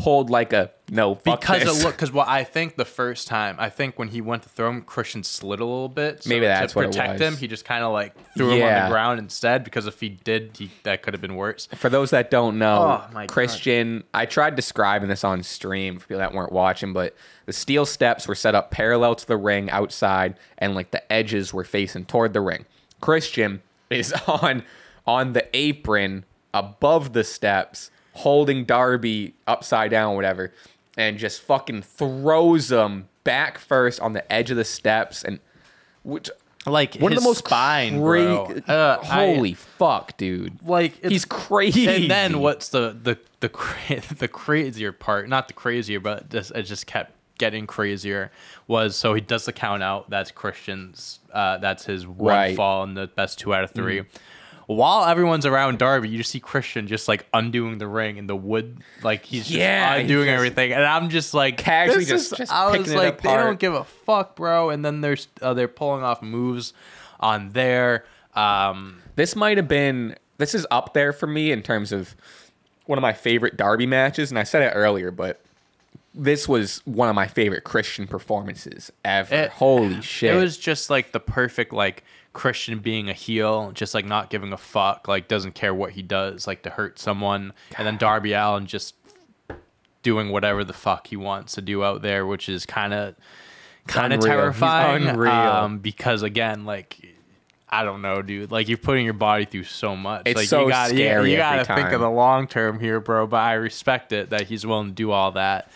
pulled like a no because this. it look because what I think the first time I think when he went to throw him, Christian slid a little bit. So Maybe that's to what it protect him. He just kind of like threw him on the ground instead because if he did, he that could have been worse. For those that don't know, Oh, my God. Christian, I tried describing this on stream for people that weren't watching, but the steel steps were set up parallel to the ring outside, and like the edges were facing toward the ring. Christian is on on the apron above the steps, holding Darby upside down, whatever, and just fucking throws him back first on the edge of the steps, and which Like one of the most spine, cra- bro. Uh, I- Holy fuck, dude! like He's crazy. And then what's the the the cra- the crazier part? Not the crazier, but just it just kept getting crazier. Was so he does the count out. That's Christian's. Uh, that's his one Right. fall in the best two out of 3 Mm. While everyone's around Darby, you just see Christian just like undoing the ring and the wood, like he's just Yeah, he undoing just- everything, and I'm just like Casually just- is- just I was like, they don't give a fuck, bro. And then there's uh, they're pulling off moves on there. Um, This might have been this is up there for me in terms of one of my favorite Darby matches, and I said it earlier, but this was one of my favorite Christian performances ever. It- Holy shit! It was just like the perfect like Christian being a heel, just like not giving a fuck, like doesn't care what he does, like to hurt someone, and then Darby Allin just doing whatever the fuck he wants to do out there, which is kind of kind of terrifying. unreal. Um, because again, like. I don't know, dude. Like you're putting your body through so much. It's like so you gotta, scary You, you gotta think time. of the long term here, bro. But I respect it that he's willing to do all that.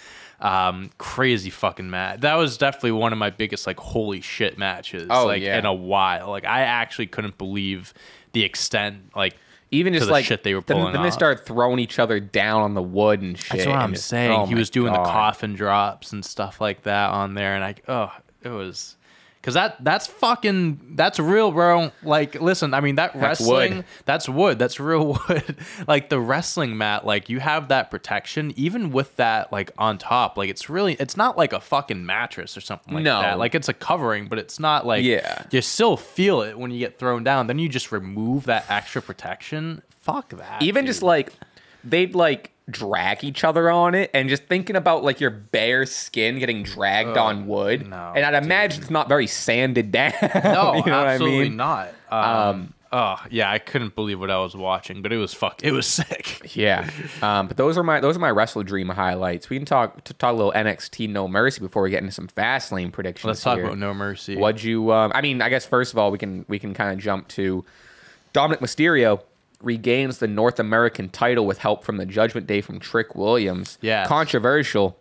Um, crazy fucking match. That was definitely one of my biggest like holy shit matches. Oh, like yeah. in a while. Like I actually couldn't believe the extent. Like even just the like shit they were then, pulling then they off. start throwing each other down on the wood and shit. That's what I'm saying. oh he was doing the God. coffin drops and stuff like that on there, and I oh, it was because that that's fucking that's real, bro. Like, listen, I mean that That's wrestling, wood. that's wood, that's real wood. like the wrestling mat, like you have that protection, even with that like on top. Like it's really, it's not like a fucking mattress or something like No. that. Like it's a covering, but it's not like Yeah. You still feel it when you get thrown down. Then you just remove that extra protection. Fuck that. even dude. just like they'd like drag each other on it and just thinking about like your bare skin getting dragged on wood no, and i'd imagine it's not very sanded down No, you know absolutely i mean not. Um, oh yeah, I couldn't believe what I was watching, but it was fuck. It was sick. yeah um but those are my those are my WrestleDream highlights we can talk to talk a little nxt no mercy before we get into some Fastlane predictions Let's talk here. about No Mercy. What'd you? Um, I mean, I guess first of all, we can we can kind of jump to Dominic Mysterio regains the North American title with help from the Judgment Day from Trick Williams. Yeah, controversial.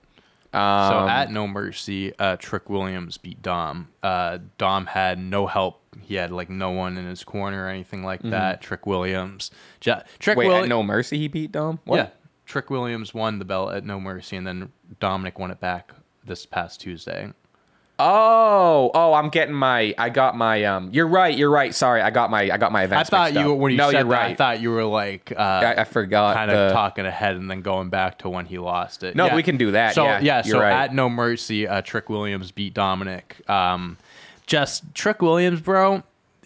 Um, So at No Mercy, uh, Trick Williams beat Dom. Uh, Dom had no help. He had like no one in his corner or anything like that. Trick Williams. Ju- Trick Mm-hmm. wait, Williams. at No Mercy, he beat Dom. What? Yeah. Trick Williams won the belt at No Mercy, and then Dominic won it back this past Tuesday. Oh, oh, I'm getting my. I got my. Um, you're right. You're right. Sorry, I got my. I got my I thought you up. when you no, said you're that, right. I thought you were like uh, I, I forgot. kind the, of talking ahead and then going back to when he lost it. No, we can do that. So Yeah, you're so right. at No Mercy, uh, Trick Williams beat Dominic. Um, just Trick Williams, bro.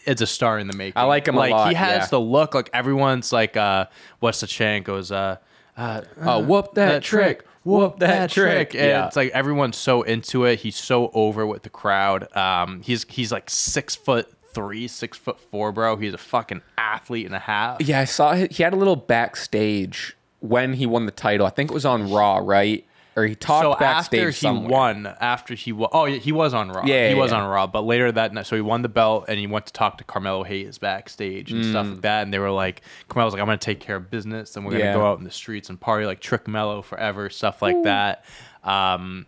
It's a star in the making. I like him a like, lot, He has yeah. the look. Like everyone's like, uh, what's the chant goes? Uh, uh, Oh, whoop that, trick. Whoop that trick. And Yeah. it's like everyone's so into it. He's so over with the crowd. Um, he's he's like six foot three, six foot four, bro. He's a fucking athlete and a half. Yeah, I saw he he had a little backstage when he won the title. I think it was on Raw, right? Or he talked so backstage after he somewhere. won, after he won, oh he was on Raw. Yeah, he yeah, was yeah. on Raw. But later that night, so he won the belt and he went to talk to Carmelo Hayes backstage and stuff Mm. like that. And they were like, Carmelo's like, I'm gonna take care of business and we're gonna Yeah. go out in the streets and party like Trick Mello forever, stuff like that. Um,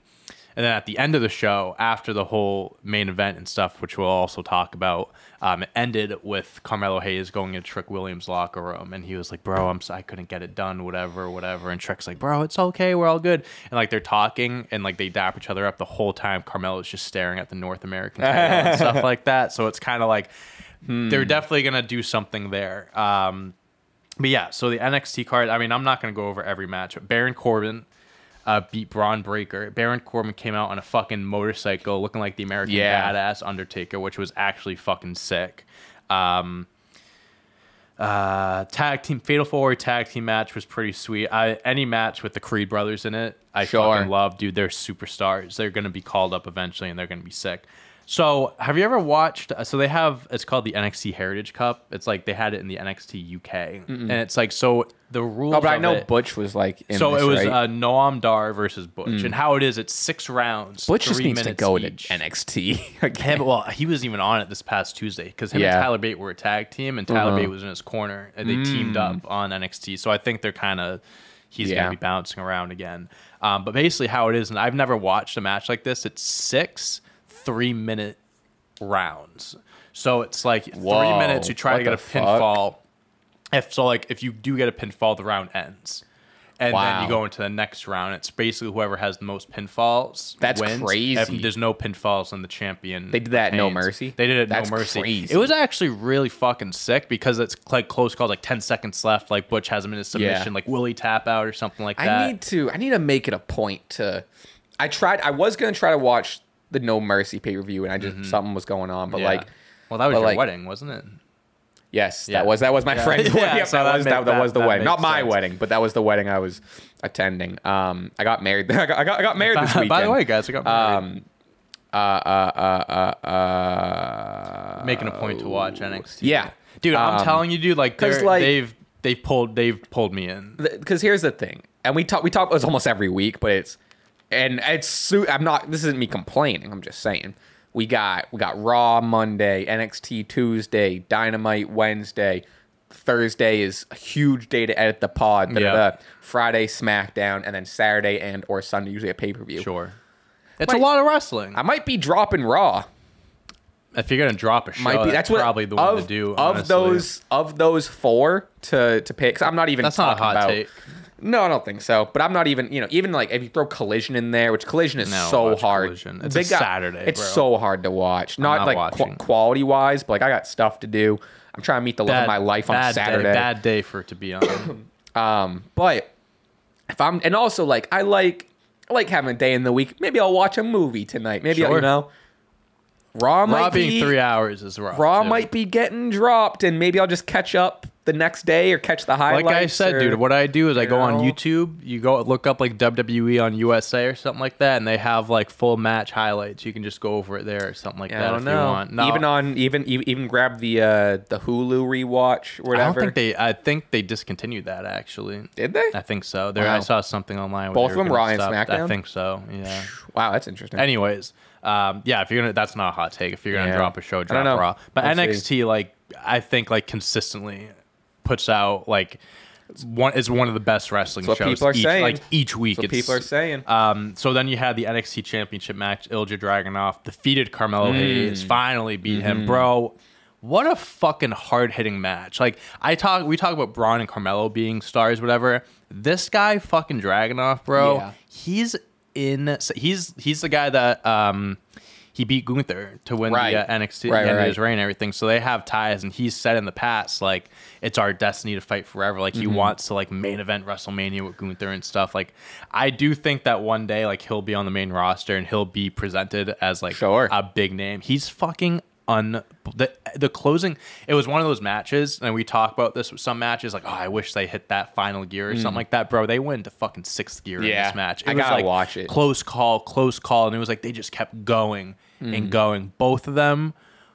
and then at the end of the show, after the whole main event and stuff, which we'll also talk about, um, it ended with Carmelo Hayes going into Trick Williams' locker room, and he was like, "Bro, I'm so, I couldn't get it done, whatever, whatever." And Trick's like, "Bro, it's okay, we're all good." And like they're talking, and like they dap each other up the whole time. Carmelo's just staring at the North American and stuff like that. So it's kind of like they're definitely gonna do something there. Um, but yeah, so the NXT card. I mean, I'm not gonna go over every match. But Baron Corbin uh, beat Bron Breakker. Baron Corbin came out on a fucking motorcycle, looking like the American Yeah. Badass Undertaker, which was actually fucking sick. Um, uh, tag team Fatal Four tag team match was pretty sweet. I, any match with the Creed brothers in it, I Sure. fucking love, dude. They're superstars. They're gonna be called up eventually, and they're gonna be sick. So, have you ever watched? So they have. It's called the NXT Heritage Cup. It's like they had it in the NXT UK, and it's like so the rules. Oh, but I know it- Butch was like. In so this, it was right? Mm. uh, Noam Dar versus Butch, and how it is, it's six rounds. Butch just needs to go each. to NXT. Him, well, he was even on it this past Tuesday because him Yeah. and Tyler Bate were a tag team, and Tyler Uh-huh. Bate was in his corner, and they teamed up on NXT. So I think they're kind of he's Yeah. gonna be bouncing around again. Um, but basically, how it is, and I've never watched a match like this. It's six three minute rounds. So it's like three minutes. You try to get a fuck? pinfall. If so, like if you do get a pinfall, the round ends. and then you go into the next round. It's basically whoever has the most pinfalls. That's wins. crazy. If there's no pinfalls, then the champion. They did that at No. Mercy? They did it at That's No Mercy. crazy. It was actually really fucking sick because it's like close calls, like ten seconds left. Like Butch has him in his submission, like Willie tap out or something like that. I need to. I need to make it a point to. I tried. I was gonna try to watch the No Mercy pay per view, and I just something was going on. But Mm-hmm. Yeah. like, well, that was but your like- wedding, wasn't it? yes, Yeah. that was that was my Yeah. friend's Yeah, wedding. Yep, so that, that was make- that, that was the that- that wedding. Not my sense. wedding, but that was the wedding I was attending. Um, I got married. I got I got, I got married this weekend. By the way, guys, I got married. um, uh, uh, uh, uh, uh, making a point to watch NXT. yeah, dude, I'm Um, telling you, dude, like, 'cause, they're, like- they've they've pulled they've pulled me in. because here's the thing, and we talk we talk it's almost every week, but it's and it's su- I'm not. This isn't me complaining. I'm just saying we got we got Raw Monday, NXT Tuesday, Dynamite Wednesday. Thursday is a huge day to edit the pod. da, Yeah. da. Friday SmackDown, and then Saturday and or Sunday usually a pay per view. Sure, it's Might- a lot of wrestling. I might be dropping Raw. if you're gonna drop a show, Might be that's, that's probably the one of, to do. of honestly. those of those four to to pick. I'm not even. that's not a hot about, take. No, I don't think so. But I'm not even, you know, even like if you throw Collision in there, which Collision is No, so watch hard. Collision. It's a Saturday, It's bro. so hard to watch. Not, not like watching. quality wise, but like I got stuff to do. I'm trying to meet the love of my life on bad Saturday. Day, bad day for it to be on. Um, but if I'm, and also like I like, I like having a day in the week. Maybe I'll watch a movie tonight. Maybe I'll, you Sure. know, Raw might Raw be three hours is rough. Raw too. might be getting dropped, and maybe I'll just catch up the next day or catch the highlights. Like I said, or- dude, what I do is I go on? YouTube. You go look up like WWE on USA or something like that, and they have like full match highlights. You can just go over it there or something like that I don't if know. you want. No, Even on even even grab the uh the Hulu rewatch or I don't think they. I think they discontinued that actually. did they. I think so. There, I saw something online. Both of them, and stop- I think so. Yeah. Wow, that's interesting. Anyways, um, yeah, if you're gonna, that's not a hot take. If you're gonna Yeah. drop a show, drop know. Raw. But NXT, like, I think, like, consistently puts out like one is one of the best wrestling That's what shows. people are each, saying. Like each week, That's what it's- people are saying. Um, so then you had the NXT Championship match. Ilja Dragunov defeated Carmelo Mm. Hayes. Finally beat Mm-hmm. him, bro. What a fucking hard hitting match. Like I talk, we talk about Bron and Carmelo being stars, whatever. This guy, fucking Dragunov, bro. Yeah. He's in. He's he's the guy that um he beat Gunther to win Right. the uh, NXT Right, right, his reign and everything. So they have ties, and he's said in the past like it's our destiny to fight forever. Like he Mm-hmm. wants to like main event WrestleMania with Gunther and stuff. Like I do think that one day like he'll be on the main roster and he'll be presented as like Sure. a big name. He's fucking un the the closing. It was one of those matches, and we talk about this with some matches. Like, oh, I wish they hit that final gear or something like that, bro. They went to fucking sixth gear in Mm. This match. I was gotta like watch it. Close call, close call, and it was like they just kept going Mm. and going. Both of them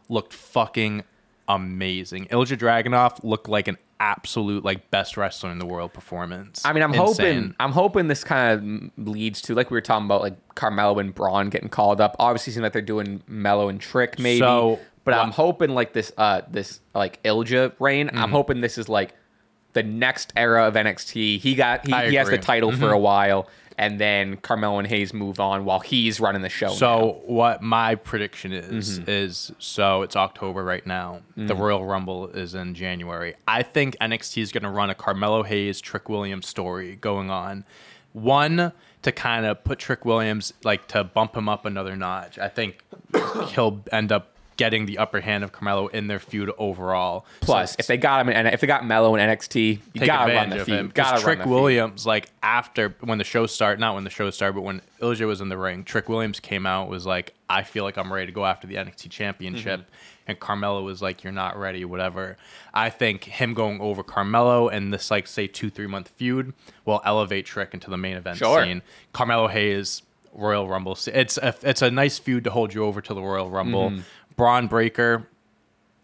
looked fucking amazing. Ilja Dragunov looked like an absolute like best wrestler in the world performance. I mean, I'm Insane. hoping I'm hoping this kind of leads to like we were talking about like Carmelo and Bron getting called up. Obviously, seems like they're doing Mello and Trick maybe. So, but wha- I'm hoping like this uh this like Ilja reign. Mm-hmm. I'm hoping this is like the next era of NXT. He got he, he has the agree. Mm-hmm. title for a while, and then Carmelo and Hayes move on while he's running the show. now. So what my prediction is Mm-hmm. is so it's October right now. Mm. The Royal Rumble is in January. I think NXT is going to run a Carmelo Hayes Trick Williams story going on. One to kind of put Trick Williams like to bump him up another notch. I think he'll end up getting the upper hand of Carmelo in their feud overall. plus So- if they got him in, if they got Mello in NXT, you gotta run the feud. Gotta Trick run the feud. Williams, like after when the show started, not when the show started, but when Ilja was in the ring, Trick Williams came out was like, I feel like I'm ready to go after the NXT Championship, Mm-hmm. and Carmelo was like, You're not ready, whatever. I think him going over Carmelo and this like say two three month feud will elevate Trick into the main event Sure. scene. Carmelo Hayes. Royal Rumble. It's a, it's a nice feud to hold you over to the Royal Rumble. Mm-hmm. Bron Breakker,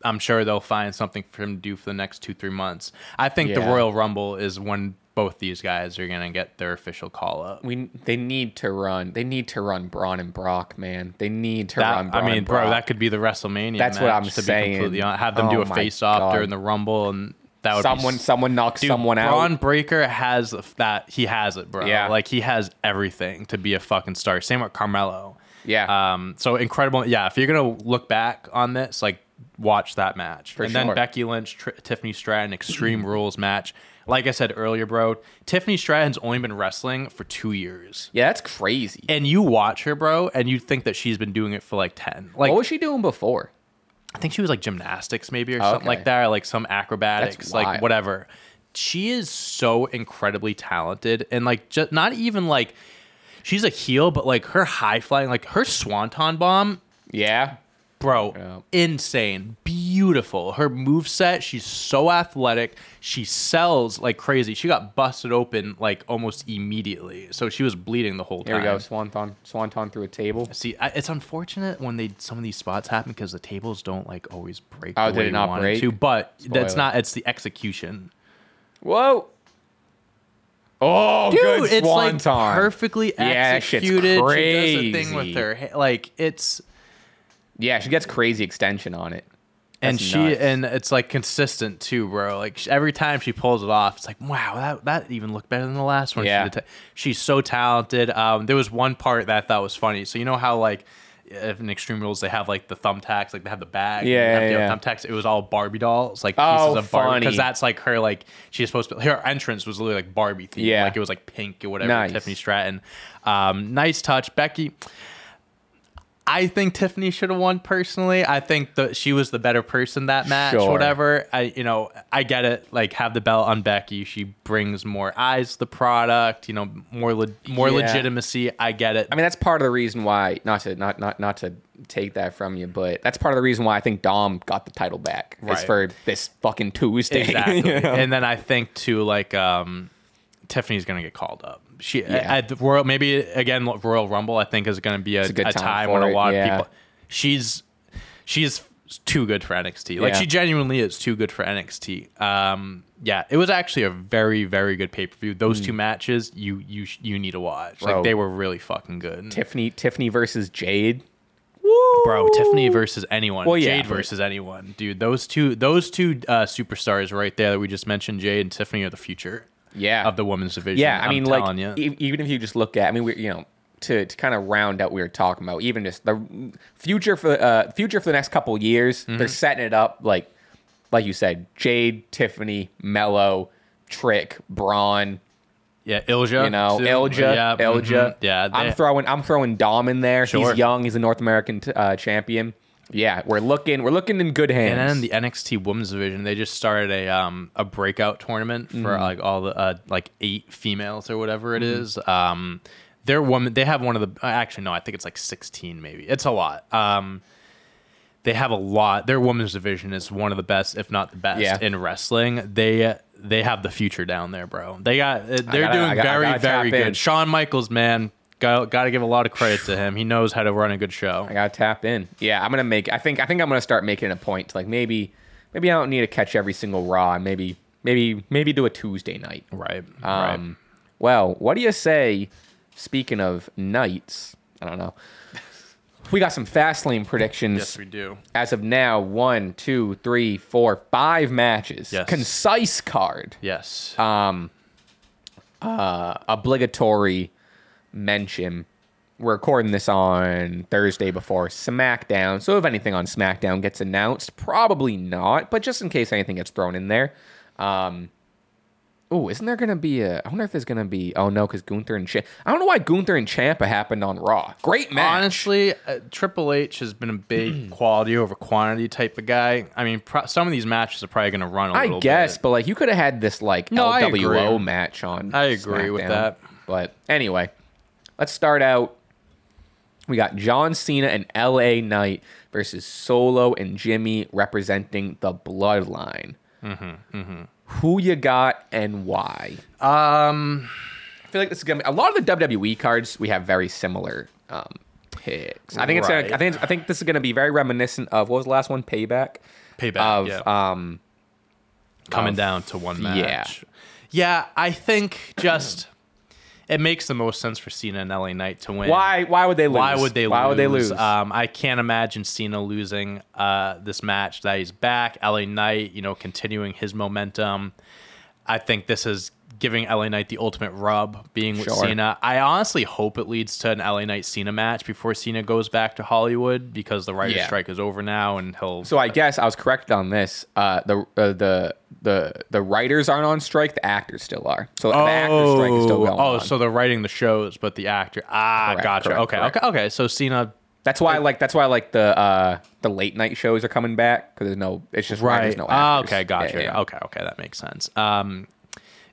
I'm sure they'll find something for him to do for the next two, three months. I think the Royal Rumble is when both these guys are gonna get their official call up. We they need to run. They need to run Bron and Brock, man. They need to That- run. I mean, bro, Brock. that could be the WrestleMania. That's what I'm to saying. Be completely honest. Have them oh do Oh a my face off God. during the Rumble, and that would someone be someone knocks Dude, someone Bron out. Bron Breakker has that. He has it, bro. Yeah. like he has everything to be a fucking star. Same with Carmelo. Yeah. Um. So incredible. Yeah. If you're gonna look back on this, like watch that match. For and then. Becky Lynch, Tr- Tiffany Stratton, Extreme Rules match. Like I said earlier, bro, Tiffany Stratton's only been wrestling for two years. Yeah, that's crazy. And you watch her, bro, and you think that she's been doing it for like 10. Like, what was she doing before? I think she was like gymnastics, maybe, or something Okay. like that, or like some acrobatics, like whatever. She is so incredibly talented, and like just not even like she's a heel, but like her high flying, like her swanton bomb, Yeah. bro, Yeah. insane, beautiful. Her move set, she's so athletic. She sells like crazy. She got busted open like almost immediately, so she was bleeding the whole Here time. we go. Swanton, Swanton through a table. See, I, it's unfortunate when they some of these spots happen because the tables don't like always break. Oh, the did way it you not want break? to, but that's not. It's the execution, Whoa. Oh, dude. good it's like Swanton. perfectly Yeah, that shit's executed. She does a thing with her, like it's Yeah, she gets crazy extension on it. and she nuts. and it's like consistent too, bro. Like every time she pulls it off, it's like wow, that that even looked better than the last one. She Yeah. did ta- she's so talented. Um, there was one part that I thought was funny. So you know how like. If in Extreme Rules they have like the thumbtacks, like they have the bag, Yeah, yeah, yeah. thumbtacks. It was all Barbie dolls, like Oh, pieces of Barbie, because that's like her, like she's supposed to. Her entrance was literally like Barbie themed, Yeah. like it was like pink or whatever. Nice. Tiffany Stratton, um, nice touch, Becky. I think Tiffany should have won personally. I think that she was the better person that match, Sure. whatever. I you know, I get it. Like have the belt on Becky. She brings more eyes to the product, you know, more le- more Yeah. legitimacy. I get it. I mean, that's part of the reason why not to not not not to take that from you, but that's part of the reason why I think Dom got the title back. Right. for this fucking Tuesday. exactly. you know? And then I think too, like um, Tiffany's gonna get called up. She Yeah. at the Royal maybe again Royal Rumble. I think is gonna be a, a good a time when a it, lot yeah. of people. She's she's too good for NXT. Like Yeah. she genuinely is too good for NXT. Um, yeah, it was actually a very very good pay per view. Those two matches you you you need to watch. Mm. Bro. Like they were really fucking good. Tiffany Tiffany versus Jade. Bro, Tiffany versus anyone. Well, yeah, Jade versus anyone, dude. Those two, those two uh, superstars right there that we just mentioned, Jade and Tiffany, are the future. Yeah. of the women's division. Yeah, I I'm mean, like telling ya. e- even if you just look at, I mean, we you know, to, to kind of round out what we were talking about, even just the future for uh future for the next couple years, Mm-hmm. they're setting it up like, like you said, Jade, Tiffany, Mello, Trick, Bron. yeah, Ilja. You know, too. Ilja, yeah, Ilja. mhm. yeah. I'm throwing, I'm throwing Dom in there. Sure. He's young. He's a North American t- uh, champion. Yeah, we're looking, we're looking in good hands. and then the NXT Women's Division, they just started a um a breakout tournament for Mm-hmm. like all the uh, like eight females or whatever it is. Um, they're woman. They have one of the uh, actually no, I think it's like sixteen maybe. It's a lot. Um, they have a lot. Their women's division is one of the best, if not the best, Yeah. in wrestling. They they have the future down there, bro. They got they're gotta- doing gotta- very very tap in. good. Shawn Michaels, man, got got to give a lot of credit to him. He knows how to run a good show. I gotta tap in. Yeah, I'm gonna make. I think. I think I'm gonna start making a point to like maybe, maybe I don't need to catch every single Raw. Maybe, maybe, maybe do a Tuesday night. Right. Um, right. Well, what do you say? Speaking of nights, I don't know. We got some Fastlane predictions. Yes, we do. As of now, one, two, three, four, five matches. Yes. Concise card. Yes. Um, uh, obligatory mention. We're recording this on Thursday before SmackDown, so if anything on SmackDown gets announced, probably not. But just in case anything gets thrown in there, um, oh, isn't there gonna be a? I wonder if there's gonna be. Oh no, because Gunther and Champ. I don't know why Gunther and Ciampa happened on Raw. Great match. Honestly, uh, Triple H has been a big quality over quantity type of guy. I mean, pro- some of these matches are probably going to run a I little i guess, bit. but like you could have had this like No, LWO match on. I agree with that. But anyway, let's start out. We got John Cena and LA Knight versus Solo and Jimmy representing the Bloodline. Mm-hmm, Who you got and why? Um, I feel like this is gonna be a lot of the WWE cards. We have very similar um, picks. I think it's. Right. Gonna, I think. I think this is gonna be very reminiscent of what was the last one? Payback. Payback, Of yeah. um. coming of- down to one match. yeah. match. Yeah, I think just it makes the most sense for Cena and LA Knight to win. Why? Why would they lose? Why would they lose? Why would they lose? Um, I can't imagine Cena losing uh, this match. That he's back. LA Knight, you know, continuing his momentum. I think this is giving LA Knight the ultimate rub, being with Sure. Cena. I honestly hope it leads to an LA Knight Cena match before Cena goes back to Hollywood because the writer's Yeah. strike is over now, and he'll. So I guess I was correct on this. Uh, the uh, the the the writers aren't on strike. The actors still are. So the actors strike is still going on. oh, on. so they're writing the shows, but the actor. Ah, Correct, gotcha. correct, okay, correct. okay, okay. So Cena. that's why I like. That's why I like the uh, the late night shows are coming back because there's no. It's just writers, Right. no Ah, actors. okay, gotcha. Yeah, yeah. Okay, okay, that makes sense. Um,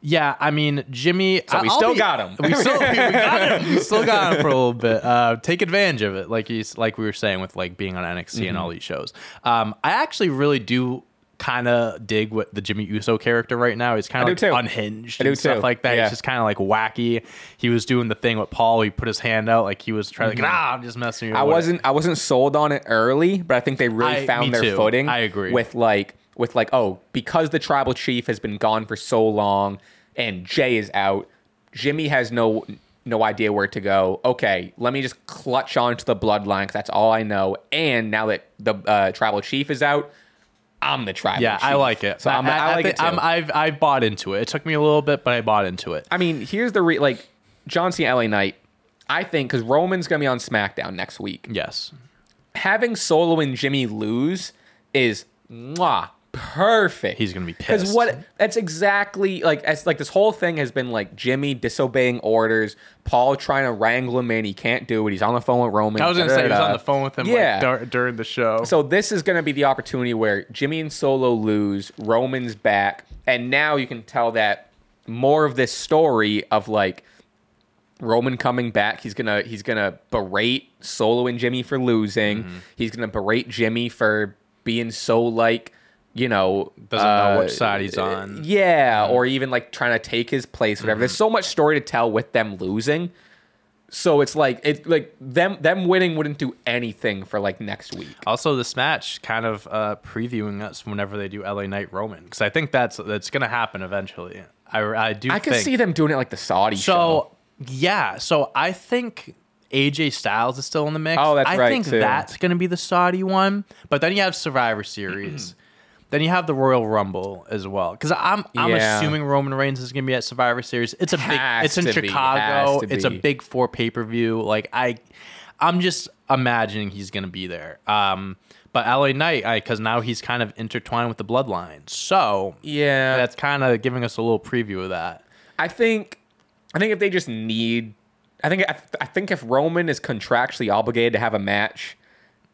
yeah, I mean Jimmy. So we I'll still be- got him. We still, we got him. We still got him for a little bit. Uh, take advantage of it, like he's like we were saying with like being on NXT Mm-hmm. and all these shows. Um, I actually really do kind of dig what the Jimmy Uso character right now. He's kind of like unhinged do and stuff too. like that. Yeah. He's just kind of like wacky. He was doing the thing with Paul. He put his hand out like he was trying to like, ah, I'm just messing. with Mm-hmm. I wasn't I wasn't sold on it early, but I think they really I- found their too. footing. I agree. With like with like oh because the tribal chief has been gone for so long and Jey is out, Jimmy has no no idea where to go. Okay, let me just clutch onto the bloodline because that's all I know. And now that the uh, tribal chief is out, I'm the tribal. Yeah, I like it. So I'm, I, like thi- it. I'm, I've I've bought into it. It took me a little bit, but I bought into it. I mean, here's the re- like John Cena LA Knight. I think because Roman's gonna be on SmackDown next week. Yes. having Solo and Jimmy lose is mwah, perfect. He's gonna be Because pissed. what that's exactly like as like this whole thing has been like Jimmy disobeying orders, Paul trying to wrangle him in, he can't do it. He's on the phone with Roman. I was gonna say he was da-da-da. on the phone with him Yeah. like, dur- during the show. So this is going to be the opportunity where Jimmy and Solo lose, Roman's back, and now you can tell that more of this story of like Roman coming back. He's gonna he's gonna berate Solo and Jimmy for losing. Mm-hmm. He's gonna berate Jimmy for being so like you know Doesn't know uh, which side he's on. Yeah, or even like trying to take his place. Whatever. There's so much story to tell with them losing. So it's like it like them them winning wouldn't do anything for like next week. also, this match kind of uh, previewing us whenever they do LA Knight Roman because I think that's that's gonna happen eventually. I, I do. I can think. see them doing it like the Saudi So show. yeah, so I think AJ Styles is still in the mix. Oh, that's I right, think too. that's going to be the Saudi one. But then you have Survivor Series. then you have the Royal Rumble as well. Because I'm I'm Yeah. assuming Roman Reigns is going to be at Survivor Series. It's a big. Has It's in Chicago. It's a big four pay per view. Like I, I'm just imagining he's going to be there. Um, but LA Knight, because now he's kind of intertwined with the bloodline. So Yeah, that's kind of giving us a little preview of that. I think, I think if they just need, I think, I, I think if Roman is contractually obligated to have a match,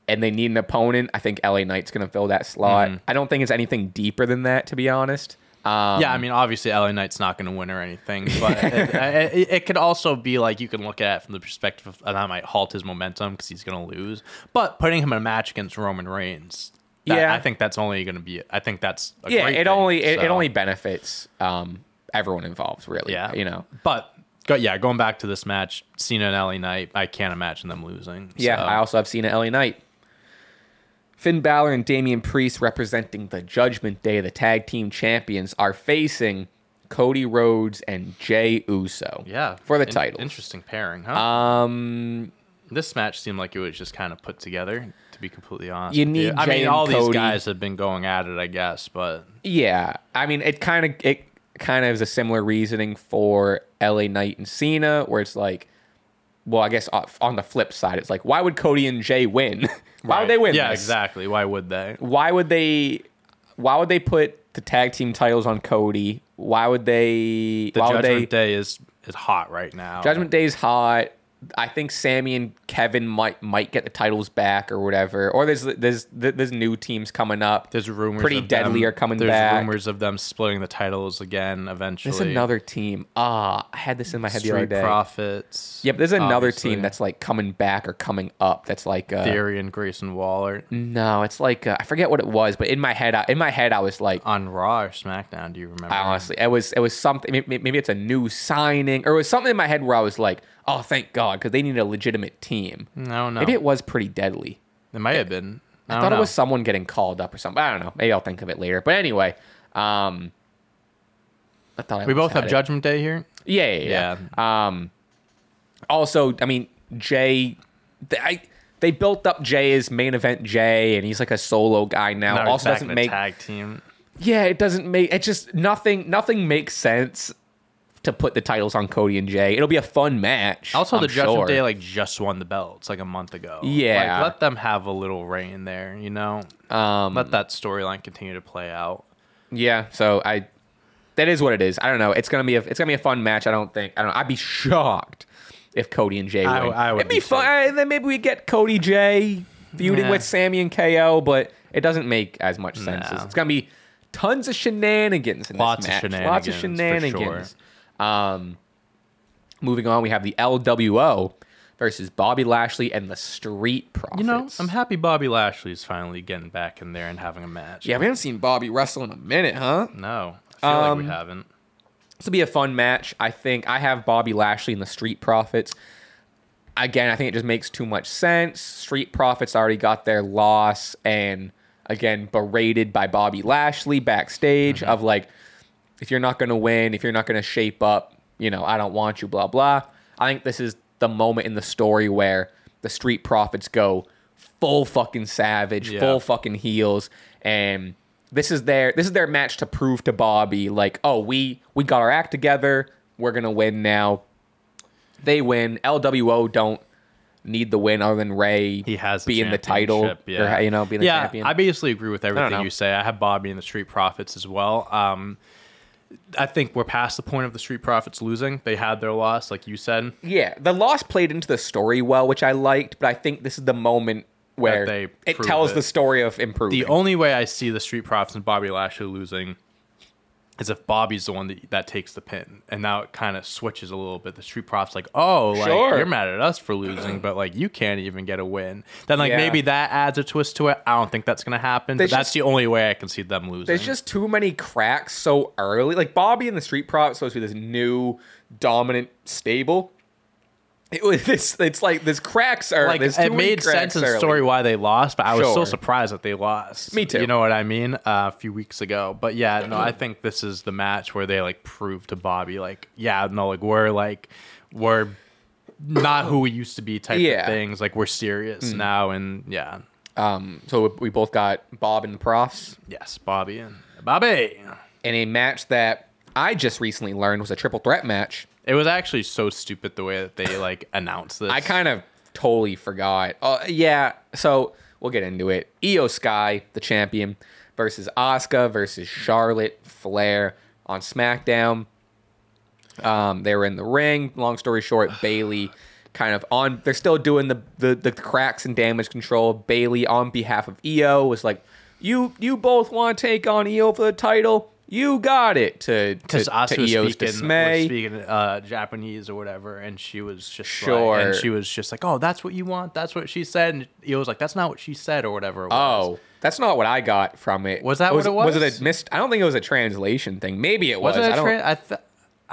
and they need an opponent, I think LA Knight's gonna fill that slot. Mm-hmm. I don't think it's anything deeper than that, to be honest. Um, Yeah, I mean, obviously, LA Knight's not going to win or anything, but it, it, it could also be like you can look at it from the perspective of that might halt his momentum because he's going to lose. But putting him in a match against Roman Reigns, that- Yeah. I think that's only going to be. I think that's a yeah, great it thing, only it, it only benefits um, everyone involved, really. yeah, you know. But go, yeah, going back to this match, Cena and LA Knight, I can't imagine them losing. Yeah, so- I also have seen it LA Knight. Finn Balor and Damian Priest representing the Judgment Day, the tag team champions, are facing Cody Rhodes and Jey Uso. yeah For the In- titles. Interesting pairing, huh? Um this match seemed like it was just kind of put together. To be completely honest, You need I Jey mean, all these guys have been going at it, I guess, but yeah, I mean it kind of it kind of is a similar reasoning for LA Knight and Cena where it's like well, I guess uh, on the flip side, it's like why would Cody and Jey win? why would they win? Yeah, this? exactly. Why would they? why would they why would they put the tag team titles on Cody? Why would they The why would Judgment they Day is is hot right now. Judgment Day is hot. I think Sammy and Kevin might might get the titles back or whatever. Or there's there's there's new teams coming up. There's rumors. Pretty of deadly them, are coming there's back. There's rumors of them splitting the titles again eventually. There's another team. Ah, I had this in my head the other Street day. Profits. Yep, there's another obviously. team that's like coming back or coming up. That's like uh, Theory and Grayson Waller no, it's like uh, I forget what it was, but in my head, I, in my head, I was like, on Raw or SmackDown. Do you remember? I honestly, it was it was something. Maybe it's a new signing, or it was something in my head where I was like, "Oh, thank God," because they need a legitimate team. no, no. Maybe it was pretty deadly. it might have been. I, I, thought know. it was someone getting called up or something. I don't know. Maybe I'll think of it later. But anyway, um, I thought I We both have it. Judgment Day here. Yeah, yeah, yeah. Um, also, I mean, Jey, they, I, they built up Jey as main event Jey, and he's like a solo guy now. Now also doesn't make tag team. yeah, it doesn't make it just nothing nothing makes sense to put the titles on Cody and Jey. It'll be a fun match. Also, I'm the Judgment sure. Day like just won the belts like a month ago. Yeah. like, let them have a little reign there. You know, Um, let that storyline continue to play out. Yeah, so I that is what it is. I don't know. It's gonna be a it's gonna be a fun match. I don't think I don't know. I'd be shocked if Cody and Jey I- win. I would It'd be, be fun. uh, Then maybe we get Cody Jey feuding Yeah. with Sammy and KO, but it doesn't make as much sense. It's gonna be tons of shenanigans in Lots this of match. Lots of shenanigans, for shenanigans. Um, moving on, we have the LWO versus Bobby Lashley and the Street Profits. You know, I'm happy Bobby Lashley's finally getting back in there and having a match. Yeah, we haven't seen Bobby wrestle in a minute, huh? No, I feel like Um, we haven't. This will be a fun match. I think I have Bobby Lashley and the Street Profits. Again, I think it just makes too much sense. Street Profits already got their loss and again berated by Bobby Lashley backstage Mm-hmm. of like if you're not going to win, if you're not going to shape up, you know, I don't want you blah blah. I think this is the moment in the story where the Street Profits go full fucking savage, Yeah. full fucking heels and this is their this is their match to prove to Bobby like, "Oh, we we got our act together. We're going to win now." They win. LWO don't need the win other than Rey He has the being the title Yeah. or you know, being the yeah, champion. I basically agree with everything you say. I have Bobby and the Street Profits as well. Um, I think we're past the point of the Street Profits losing. They had their loss, like you said. Yeah, the loss played into the story well, which I liked, but I think this is the moment where they it tells it. the story of improving. The only way I see the Street Profits and Bobby Lashley losing is if Bobby's the one that, that takes the pin. And now it kind of switches a little bit. The Street Profits like, oh, like Sure. you're mad at us for losing, but like you can't even get a win. Then like Yeah. maybe that adds a twist to it. I don't think that's gonna happen. There's But that's just- the only way I can see them losing. There's just too many cracks so early. Like Bobby and the Street Profits supposed to be this new dominant stable. It was this. It's like this cracks are like it made sense in the story why they lost, but I was Sure. so surprised that they lost. Me too. You know what I mean? Uh, a few weeks ago, but yeah, no, I think this is the match where they like prove to Bobby, like, yeah, no, like we're like we're not who we used to be, type Yeah. Hmm. of things. Like we're serious now, and yeah, Um, so we both got Bob and the Profs yes, Bobby and Bobby. in a match that I just recently learned was a triple threat match. It was actually so stupid the way that they like announced this. I kind of totally forgot. Uh, yeah, so we'll get into it. Iyo Sky, the champion, versus Asuka versus Charlotte Flair on SmackDown. Um, they were in the ring. Long story short, Bayley kind of on. They're still doing the, the the cracks and damage control. Bayley on behalf of Iyo was like, "You you both want to take on Iyo for the title? You got it." To to, because to Asuka was Iyo's speaking, dismay. was speaking uh, Japanese or whatever, and she was just Sure. like, and she was just like, "Oh, that's what you want. That's what she said." And he was like, "That's not what she said," or whatever. It was. Oh, that's not what I got from it. Was that what it Was Was it was? a missed? I don't think it was a translation thing. Maybe it was. was it I don't. tra- I th-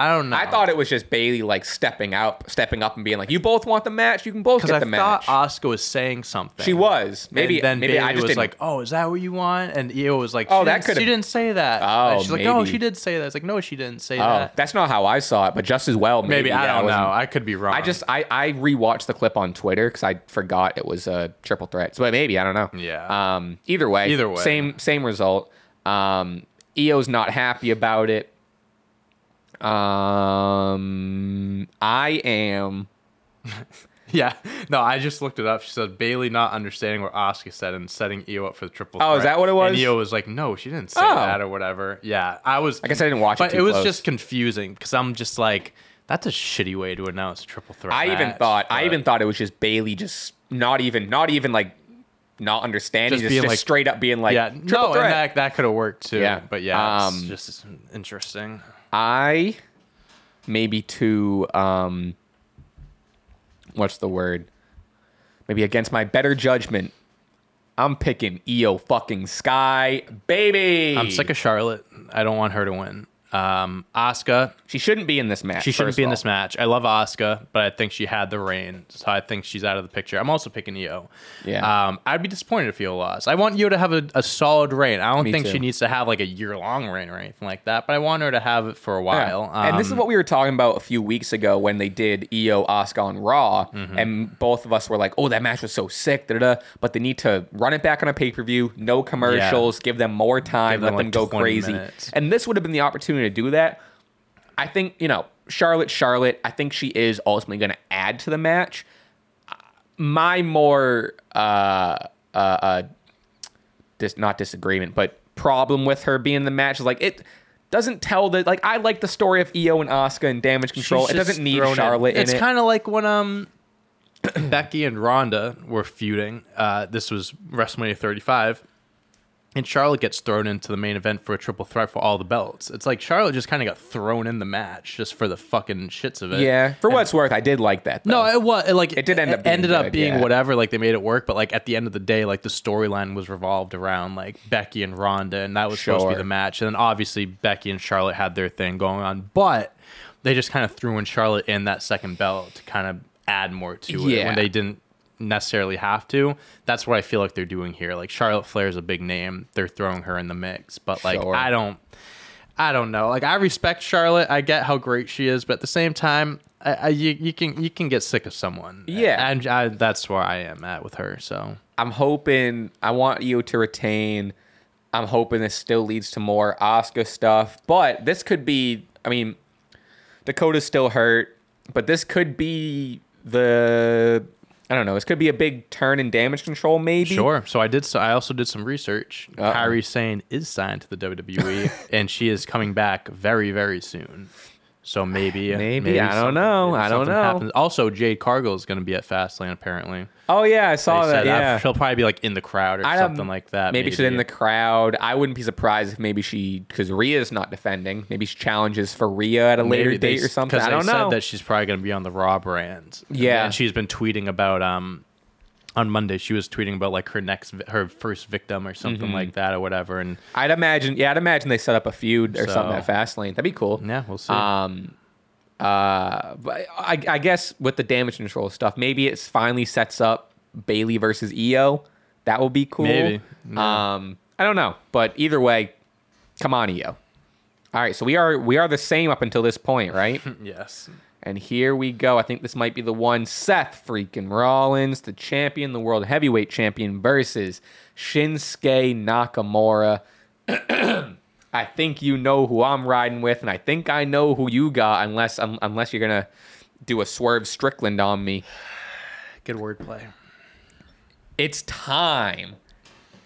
I don't know. I thought it was just Bayley like stepping out, stepping up and being like, "You both want the match. You can both get I the thought match." Asuka was saying something. she was. Maybe and then maybe Bayley I just was didn't. like, "Oh, is that what you want?" And Iyo was like, Oh, that could've- She didn't say that." Oh, And she's like, "No, she did say that." It's like, "No, she didn't say oh, that." that's not how I saw it, but just as well. Maybe, Maybe I don't know. I could be wrong. I just I I rewatched the clip on Twitter because I forgot it was a triple threat. So maybe I don't know. Yeah. Um. Either way. Either way. Same same result. Um. Iyo's not happy about it. Um. I am. Yeah, no, I just looked it up. She said Bayley not understanding what Asuka said and setting Iyo up for the triple. Oh, is threat. that what it was? And Iyo was like, "No, she didn't say Oh. that or whatever." Yeah, I was. I guess I didn't watch it but too it was close. just confusing because I'm just like, that's a shitty way to announce a triple threat. I even match, thought I but- even thought it was just Bayley just not even not even like not understanding, Just just, being just like- straight up being like yeah, triple no, threat. and that that could have worked too. Yeah. but yeah, Um, it's just interesting. I maybe to um what's the word? Maybe against my better judgment, I'm picking Iyo fucking Sky, baby. I'm sick of Charlotte. I don't want her to win. Um, Asuka, She shouldn't be in this match. She shouldn't be in all. this match. I love Asuka, but I think she had the reign, so I think she's out of the picture. I'm also picking Iyo. Yeah. Um, I'd be disappointed if Iyo lost. I want Iyo to have a, a solid reign. I don't Me think too. she needs to have like a year long reign or anything like that, but I want her to have it for a Yeah. while. and this is Um, what we were talking about a few weeks ago when they did Iyo Asuka on Raw, Mm-hmm. and both of us were like, "Oh, that match was so sick!" Da, da, da. But they need to run it back on a pay per view, no commercials, give them more time, them, let them like, go crazy. minutes. And this would have been the opportunity to do that. I think you know Charlotte. Charlotte. I think she is ultimately going to add to the match. My more uh uh, uh dis- not disagreement, but problem with her being in the match is like it doesn't tell the like I like the story of Iyo and Asuka and damage control. She's it doesn't need. Charlotte in It's it. kind of like when um Becky and Ronda were feuding. Uh, this was WrestleMania 35. And Charlotte gets thrown into the main event for a triple threat for all the belts. It's like Charlotte just kind of got thrown in the match just for the fucking shits of it. yeah, for And- what it's worth, I did like that. Though. No, it was like It did end up being ended up good, being yeah. whatever. Like they made it work, but like at the end of the day, like the storyline was revolved around like Becky and Ronda, and that was supposed to be the match. And then obviously Becky and Charlotte had their thing going on, but they just kind of threw in Charlotte in that second belt to kind of add more to it Yeah. when they didn't necessarily have to. That's what I feel like they're doing here. Like Charlotte Flair is a big name, they're throwing her in the mix, but like Sure. I don't. I don't know. Like I respect Charlotte. I get how great she is, but at the same time, I, I you, you can you can get sick of someone. Yeah. and I, that's where I am at with her. So I'm hoping I want you to retain. I'm hoping this still leads to more Asuka stuff, but this could be. I mean, Dakota's still hurt, but this could be the. I don't know. This could be a big turn in damage control, maybe. sure. So I did. So I also did some research. Uh-oh. Kairi Sane is signed to the WWE, and she is coming back very very soon. So maybe Maybe, I don't know, I don't know. happens. Also, Jade Cargill is going to be at Fastlane apparently. Oh yeah, I saw They that. uh, Yeah, she'll probably be like in the crowd or I something like that. Maybe, she's in the crowd. I wouldn't be surprised if maybe she because Rhea's not defending. Maybe she challenges for Rhea at a later they- date or something. I they don't said know. that she's probably going to be on the Raw brand. Yeah. and she's been tweeting about um on Monday. She was tweeting about like her next her first victim or something Mm-hmm. like that or whatever. And I'd imagine. Yeah, I'd imagine they set up a feud or something So- at Fastlane. That'd be cool. yeah, we'll see. Um, uh, but I, I guess with the damage control stuff, maybe it finally sets up Bayley versus Iyo. That would be cool. Maybe, yeah. Um, I don't know, but either way, come on, Iyo. All right, so we are we are the same up until this point, right? yes. And here we go. I think this might be the one. Seth freaking Rollins, the champion, the world heavyweight champion, versus Shinsuke Nakamura. I think you know who I'm riding with, and I think I know who you got, unless um, unless you're gonna do a swerve Strickland on me. Good wordplay. It's time.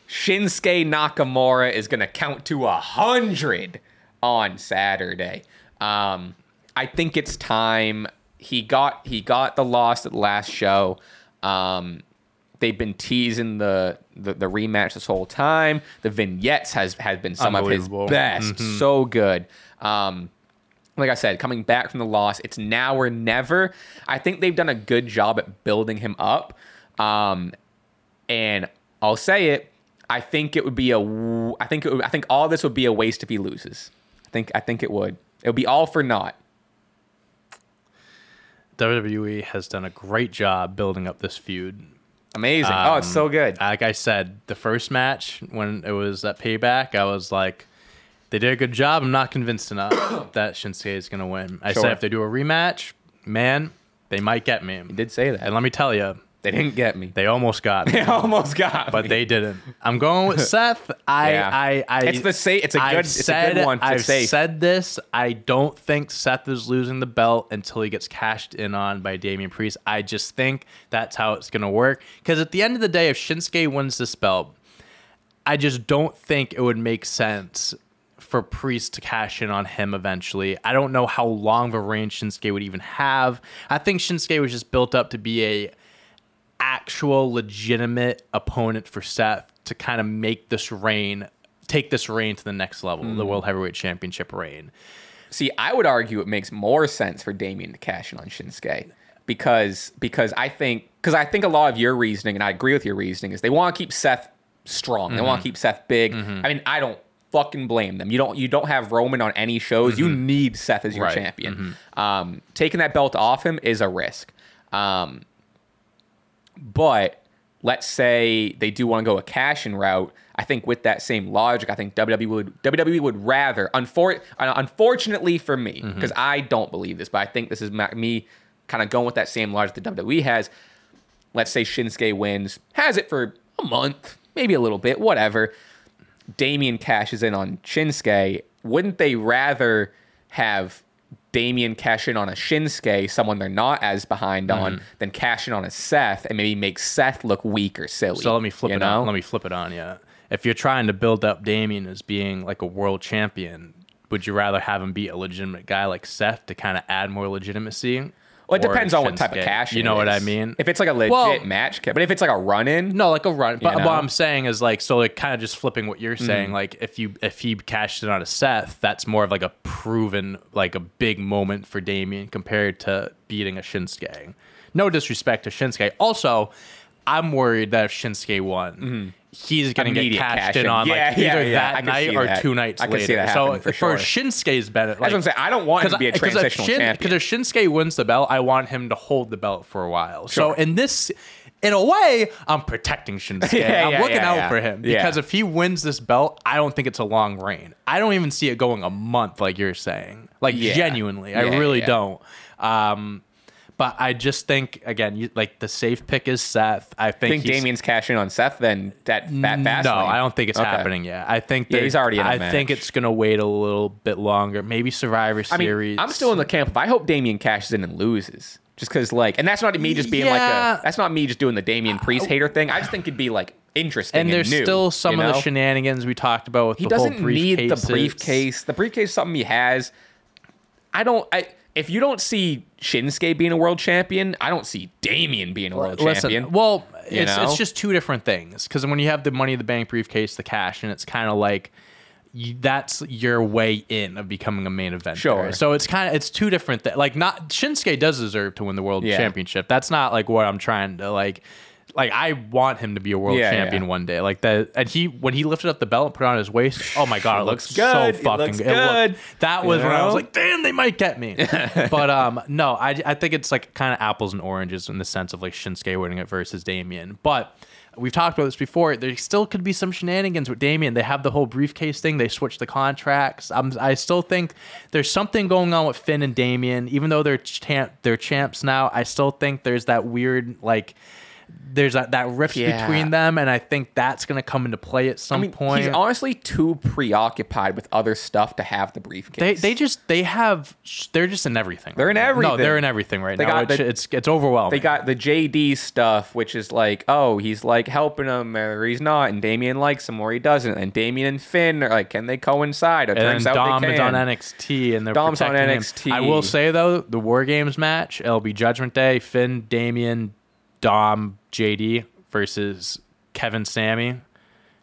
Shinsuke Nakamura is gonna count to a hundred on Saturday. Um, I think it's time. He got he got the loss at the last show. Um, they've been teasing the, the the rematch this whole time. The vignettes has has been some of his best. So good. Um, like I said, coming back from the loss, it's now or never. I think they've done a good job at building him up. Um, and I'll say it. I think it would be a. I think it would, I think all this would be a waste if he loses. I think I think it would. It would be all for naught. WWE has done a great job building up this feud. Amazing. oh, it's so um, good. Like I said, the first match when it was that payback, I was like, they did a good job. I'm not convinced enough that Shinsuke is going to win. I Sure. said if they do a rematch, man, they might get me. You did say that. And let me tell you, They didn't get me. they almost got me. They almost got me. but me. they didn't. I'm going with Seth. I, Yeah. I, I, It's the sa- it's a I've good- it's a good said- one. I've safe. said this. I don't think Seth is losing the belt until he gets cashed in on by Damian Priest. I just think that's how it's gonna work. Because at the end of the day, if Shinsuke wins this belt, I just don't think it would make sense for Priest to cash in on him eventually. I don't know how long of a reign Shinsuke would even have. I think Shinsuke was just built up to be a actual legitimate opponent for Seth to kind of make this reign take this reign to the next level, Hmm. the World Heavyweight Championship reign. See, I would argue it makes more sense for Damian to cash in on Shinsuke because because I think because I think a lot of your reasoning and I agree with your reasoning is they want to keep Seth strong. They Mm-hmm. want to keep Seth big. I mean, I don't fucking blame them. You don't you don't have Roman on any shows. You need Seth as your Mm-hmm. Right. Mm-hmm. champion. Um, taking that belt off him is a risk. Um, but let's say they do want to go a cash in route. I think with that same logic, I think WWE would WWE would rather, unfor- unfortunately for me, Mm-hmm. because I don't believe this, but I think this is ma- me kind of going with that same logic that WWE has. Let's say Shinsuke wins, has it for a month, maybe a little bit, whatever. Damian cashes in on Shinsuke. Wouldn't they rather have Damian cash in on a Shinsuke, someone they're not as behind Mm-hmm. on, then cash in on a Seth and maybe make Seth look weak or silly. So let me flip it know? on. Let me flip it on you. If you're trying to build up Damian as being like a world champion, would you rather have him be a legitimate guy like Seth to kind of add more legitimacy? Well, it depends on what type of cash. You it know what I mean? If it's like a legit Well- match, but if it's like a run in, No, like a run. But know? Mm. what I'm saying is like so like kind of just flipping what you're saying. Like if you if he cashed in on a Seth, that's more of like a proven like a big moment for Damian compared to beating a Shinsuke. No disrespect to Shinsuke. Also, I'm worried that if Shinsuke won, he's gonna get cashed cash in on Yeah, like yeah, either yeah. That night or that. two nights I can later. see that so for sure. Shinsuke's benefit, what I'm saying. I don't want him to be a transitional champion. Because if Shinsuke wins the belt, I want him to hold the belt for a while. So in this, in a way, I'm protecting Shinsuke. I'm looking out for him because if he wins this belt, I don't think it's a long reign. I don't even see it going a month, like you're saying. Like genuinely, I really don't. Um, but I just think again, you, like the safe pick is Seth. I think, think Damian's cashing on Seth then that fat fast. no, I don't think it's Okay. happening yet. I think Yeah, he's already I match. think it's gonna wait a little bit longer. Maybe Survivor I mean, I'm still in the camp of I hope Damian cashes in and loses. Just because, like, and that's not me just being like a. That's not me just doing the Damian Priest hater thing. I just think it'd be like interesting. and there's new, still some you of the shenanigans we talked about with He the doesn't need the briefcase. The briefcase is something he has. I don't. I, if you don't see Shinsuke being a world champion, I don't see Damian being a world Listen, champion. well, it's know? it's just two different things. Because when you have the money in the bank briefcase, the cash, and it's kind of like you, that's your way in of becoming a main event. Sure. So it's kind of it's two different things. Like not Shinsuke does deserve to win the world Yeah. championship. That's not like what I'm trying to like. Like I want him to be a world Yeah, champion yeah. one day. Like that, and he when he lifted up the belt and put it on his waist. Oh my god, it looks, looks good. so fucking looks it looked- good. that was when I was like, damn, they might get me. but um, no, I, I think it's like kind of apples and oranges in the sense of like Shinsuke winning it versus Damian. But we've talked about this before. There still could be some shenanigans with Damian. They have the whole briefcase thing. They switched the contracts. I'm, I still think there's something going on with Finn and Damian. Even though they're champ, they're champs now. I still think there's that weird like. There's that, that rift Yeah. between them, and I think that's going to come into play at some I mean, point. he's honestly too preoccupied with other stuff to have the briefcase. They they just they have they're just in everything. They're in now. No, everything. they're in everything right They now. got it's, the- it's it's overwhelming. They got the JD stuff, which is like, oh, he's like helping him or he's not, and Damian likes him or he doesn't, and Damian and Finn are like, can they coincide? It and turns then out Dom they is on NXT and they're Dom's on protecting him. NXT. I will say though, the War Games match, it'll be Judgment Day, Finn, Damian, Dom, JD versus Kevin, Sammy,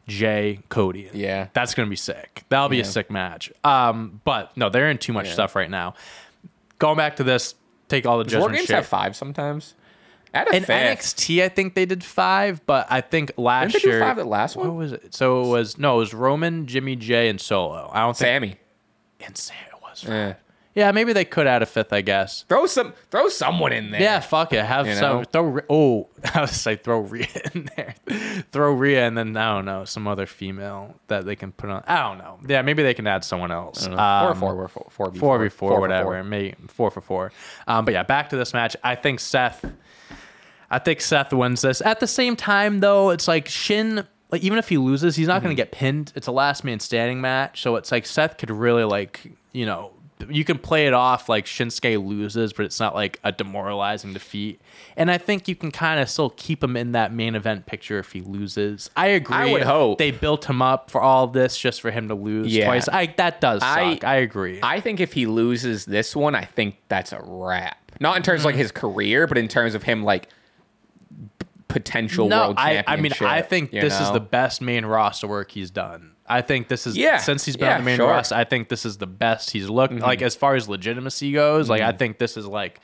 Jey, Cody. Yeah. that's gonna be sick. That'll be a sick match. Um, but no, they're in too much Yeah. stuff right now. Going back to this, take all the Does War Games shit. have five sometimes. At a In. NXT, I think they did five, but I think last Didn't year. five at last What one? was it? So it was no, it was Roman, Jimmy Jey, and Solo. I don't think Sammy. and Sam it was. Five. Eh. Yeah, maybe they could add a fifth. I guess. Throw some, throw someone in there. Yeah, fuck it. Have You some. know? Throw. Oh, I was say throw Rhea in there. throw Rhea and then I don't know some other female that they can put on. I don't know. Yeah, maybe they can add someone else. or Um, four, or four, four, v four v four, whatever. four. Maybe four for four. Um, but yeah, back to this match. I think Seth. I think Seth wins this. At the same time, though, it's like Shin. Like even if he loses, he's not Mm-hmm. going to get pinned. It's a last man standing match, so it's like Seth could really like you know you can play it off like Shinsuke loses, but it's not like a demoralizing defeat. And I think you can kind of still keep him in that main event picture if he loses. I agree. I would hope. they built him up for all this just for him to lose Yeah. twice. I that does I- suck. I agree. I think if he loses this one, I think that's a wrap. Not in terms of like mm-hmm. his career, but in terms of him like potential world I, championship. I mean, I think this is the best main roster work he's done. I think this is Yeah, since he's been yeah, on the main sure. Mm-hmm. roster. I think this is the best he's looked like as far as legitimacy goes. Like I think this is like,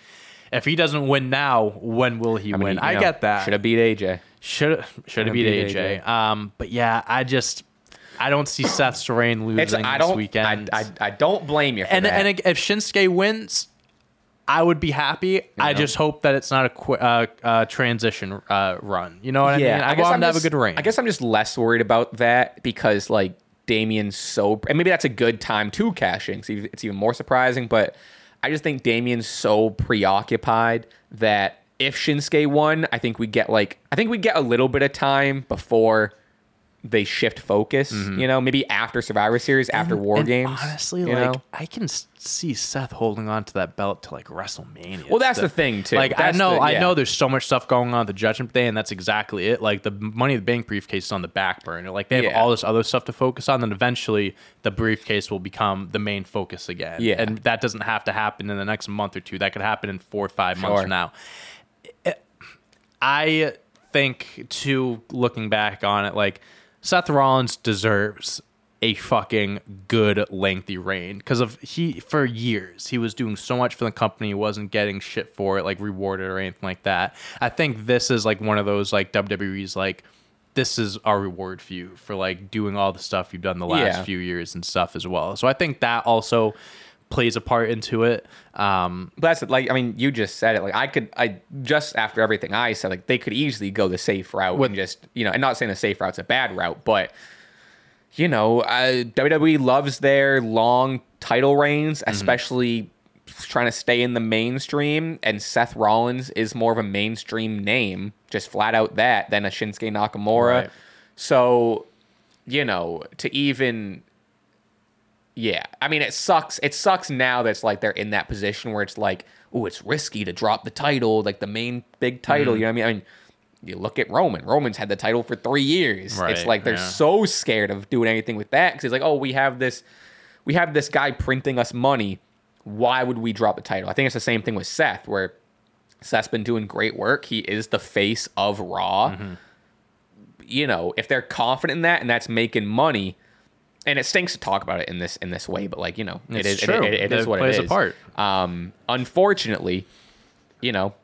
if he doesn't win now, when will he I mean, win? you I know, get that. Should have beat AJ. Should should have beat beat AJ. Um, but yeah, I just I don't see Seth's reign losing It's I this don't weekend. I, I, I don't blame you for and that. and if Shinsuke wins, I would be happy. I know? just hope that it's not a qu- uh, uh, transition uh, run. You know what I mean? I, guess want I'm to have a just- good reign. I guess I'm just less worried about that because like Damian's so, and maybe that's a good time to cashing. So it's even more surprising, but I just think Damian's so preoccupied that if Shinsuke won, I think we get like, I think we get a little bit of time before they shift focus. You know, maybe after Survivor Series, after War Mm-hmm. And Games. Honestly, like know? I can see Seth holding on to that belt to like WrestleMania. Well, that's still. the thing, too. Like That's I know, the- I know, there's so much stuff going on at the Judgment Day, and that's exactly it. Like the Money in the Bank briefcase is on the back burner. Like they have Yeah. all this other stuff to focus on. Then eventually, the briefcase will become the main focus again. Yeah. and that doesn't have to happen in the next month or two. That could happen in four or five months Sure. from now. I think too, looking back on it, like Seth Rollins deserves a fucking good lengthy reign because of he for years he was doing so much for the company, he wasn't getting shit for it, like rewarded or anything like that. I think this is like one of those like WWE's like this is our reward for you for like doing all the stuff you've done the last Yeah. few years and stuff as well. So I think that also plays a part into it. Um, But that's like I mean, you just said it. Like I could, I just after everything I said, like they could easily go the safe route and just you know, and not saying the safe route's a bad route, but you know, uh, WWE loves their long title reigns, Mm-hmm. especially trying to stay in the mainstream. And Seth Rollins is more of a mainstream name, just flat out that, than a Shinsuke Nakamura. Right. So, you know, to even yeah, I mean, it sucks. It sucks now that it's like they're in that position where it's like, oh, it's risky to drop the title, like the main big title. Mm-hmm. You know what I mean? I mean, you look at Roman. Roman's had the title for three years. it's like they're yeah. so scared of doing anything with that because it's like, oh, we have this, we have this guy printing us money. Why would we drop the title? I think it's the same thing with Seth, where Seth's been doing great work. He is the face of Raw. Mm-hmm. You know, if they're confident in that and that's making money, and it stinks to talk about it in this in this way, but like you know, it It's is it- true. it- it is what plays it a part. Um, unfortunately, you know,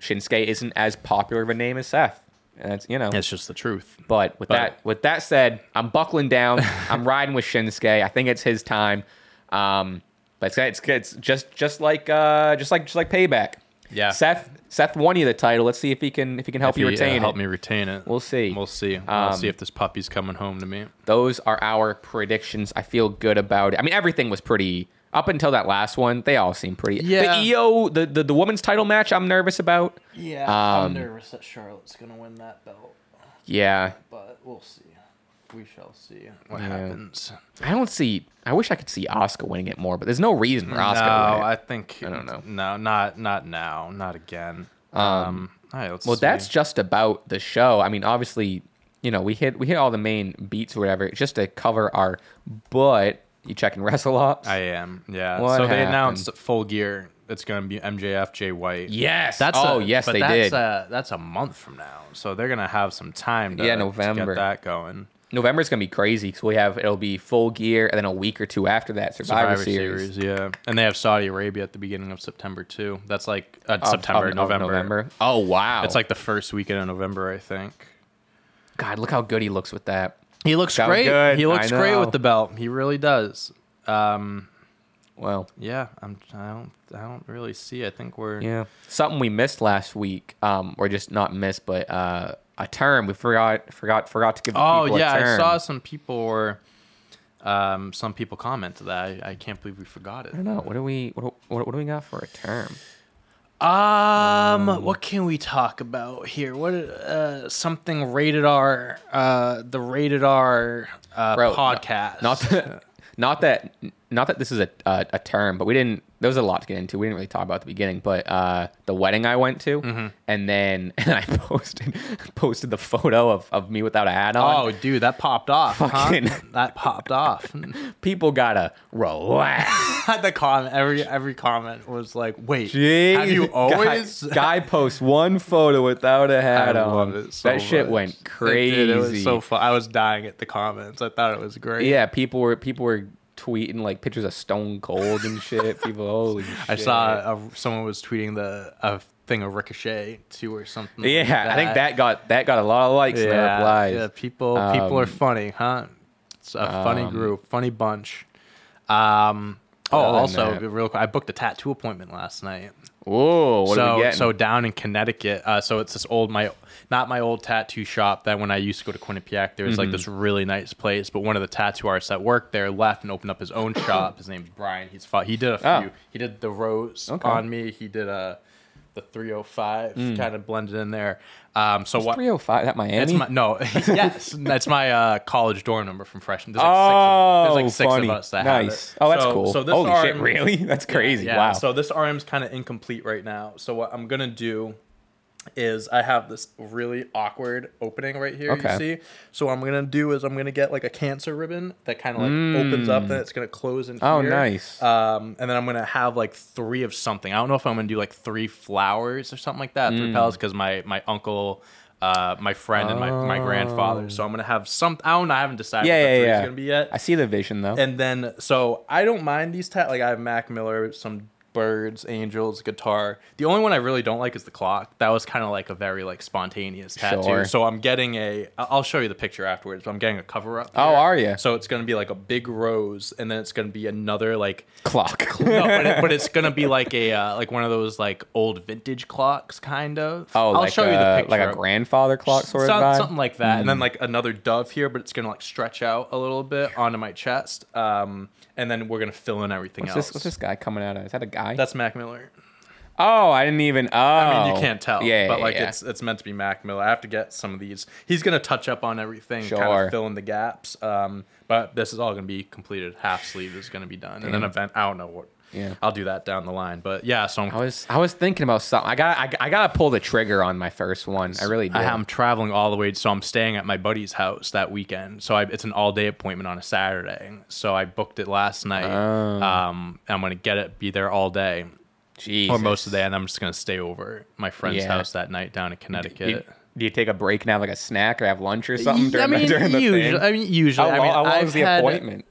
Shinsuke isn't as popular of a name as Seth. And that's you know, it's just the truth. but with But- that with that said, I'm buckling down. I'm riding with Shinsuke. I think it's his time. Um, but it's, it's it's just just like uh just like just like payback. Yeah. Seth Seth won you the title. Let's see if he can if he can help If you he, uh, retain help me retain it. We'll see. We'll see. I'll Um, see if this puppy's coming home to me. Those are our predictions. I feel good about it. I mean, everything was pretty up until that last one. They all seem pretty. Yeah. The Iyo, the the, the women's title match, I'm nervous about. Yeah, Um, I'm nervous that Charlotte's gonna win that belt, Yeah, but we'll see. We shall see what Yeah. happens. I don't see. I wish I could see Asuka winning it more, but there's no reason for Asuka no. I think I don't know. No, not not now, not again. Um, all right, let's Well, see. that's just about the show. I mean, obviously, you know, we hit we hit all the main beats or whatever, just to cover our. But you checking Wrestle Ops? I am. Yeah. What so they announced full gear. It's gonna be MJF, Jay White. yes. That's oh a, yes, but they that's did. A, that's a month from now, so they're gonna have some time. To, Yeah, to November. get that going. November's gonna be crazy because we have it'll be full gear and then a week or two after that Survivor, Survivor Series. Series. yeah, and they have Saudi Arabia at the beginning of September too. That's like uh, Of- September, of- of November. November. Oh wow! It's like the first weekend of November, I think. God, look how good he looks with that. He looks So great. good. He looks great with the belt. He really does. Um, Well, yeah, I'm. I don't. I don't really see. I think we're. yeah, something we missed last week, um, or just not missed, but uh, a term we forgot, forgot, forgot to give. The Oh people yeah, a term. I saw some people were. Um, some people commented that. I, I can't believe we forgot it. I don't know. What do we? What, what, what do we got for a term? Um, what can we talk about here? What uh something rated R uh the rated R uh Bro, podcast. Not that, not that, not that this is a, a a term, but we didn't. There was a lot to get into. We didn't really talk about at the beginning, but uh, the wedding I went to, Mm-hmm. and then and I posted posted the photo of, of me without a hat on. Oh, dude, that popped off. huh? That popped off. People gotta relax. the comment, every every comment was like, "Wait, Jeez. have you always?" Guy, posts one photo without a hat on. love it so that shit much. went It crazy. did. It, was so fun. I was dying at the comments. I thought it was great. yeah, people were people were tweeting like pictures of Stone Cold and shit. People, holy shit. I saw a, someone was tweeting the a thing of Ricochet too or something. like Yeah, I think that got that got a lot of likes and yeah, replies. yeah. People people are Um, funny, huh? It's a funny um, group, funny bunch. Um. Oh, also, that- real quick, I booked a tattoo appointment last night. Whoa, what are so so down in Connecticut. Uh, so it's this old my not my old tattoo shop that when I used to go to Quinnipiac, there was Mm-hmm. like this really nice place. But one of the tattoo artists that worked there left and opened up his own shop. His name's Brian. He's fought, he did a few. Oh. He did the rose Okay. on me. He did a the 305 kind of blended in there. Um, so what? 305 that Miami. That's my no. yes, that's my uh, college dorm number from freshman. There's oh, like six, there's like six funny. of us that have nice. it. Oh, that's So- cool. So this Holy shit, really? That's crazy. yeah, wow. So this RM's kind of incomplete right now. So what I'm gonna do is I have this really awkward opening right here. Okay. You see? So what I'm gonna do is I'm gonna get like a cancer ribbon that kind of like opens up, then it's gonna close in Oh, here. nice. Um, and then I'm gonna have like three of something. I don't know if I'm gonna do like three flowers or something like that. Mm. Three petals because my my uncle. Uh, my friend and my, my grandfather. So I'm gonna have some. I don't know. I haven't decided yeah, what yeah, yeah. gonna be yet. I see the vision though. And then, so I don't mind these tat. Like I have Mac Miller, some birds, angels, guitar. The only one I really don't like is the clock. That was kind of like a very like spontaneous tattoo. Sure. So I'm getting a. I'll show you the picture afterwards. But I'm getting a cover up. Oh, are you? So it's gonna be like a big rose, and then it's gonna be another like. Clock. No, but, it, but it's gonna be like a uh, like one of those like old vintage clocks, kind of. Oh, I'll like show a, you the picture. like a grandfather clock sort Some- of vibe. Hmm. something like that, and then like another dove here, but it's gonna like stretch out a little bit onto my chest, um, and then we're gonna fill in everything What's else. this, what's this guy coming out of? Is that a guy? That's Mac Miller. oh, I didn't even. Oh, I mean, you can't tell, Yeah, but yeah, like yeah. it's it's meant to be Mac Miller. I have to get some of these. He's gonna touch up on everything, kind of fill in the gaps. Um, but this is all gonna be completed. Half sleeve is gonna be done, and then event. I don't know what. Yeah. I'll do that down the line. But yeah, so I'm I was I was thinking about something. I got I, I got to pull the trigger on my first one. I really do. I am traveling all the way, so I'm staying at my buddy's house that weekend. So I, it's an all day appointment on a Saturday. So I booked it last night. Oh. Um, I'm gonna get it, be there all day Jesus. or most of the day, and I'm just gonna stay over at my friend's Yeah. house that night down in Connecticut. You- do you take a break and have like a snack or have lunch or something Yeah, during, I mean, the, during the usually, thing? I mean, usually. how I mean, how long was the appointment?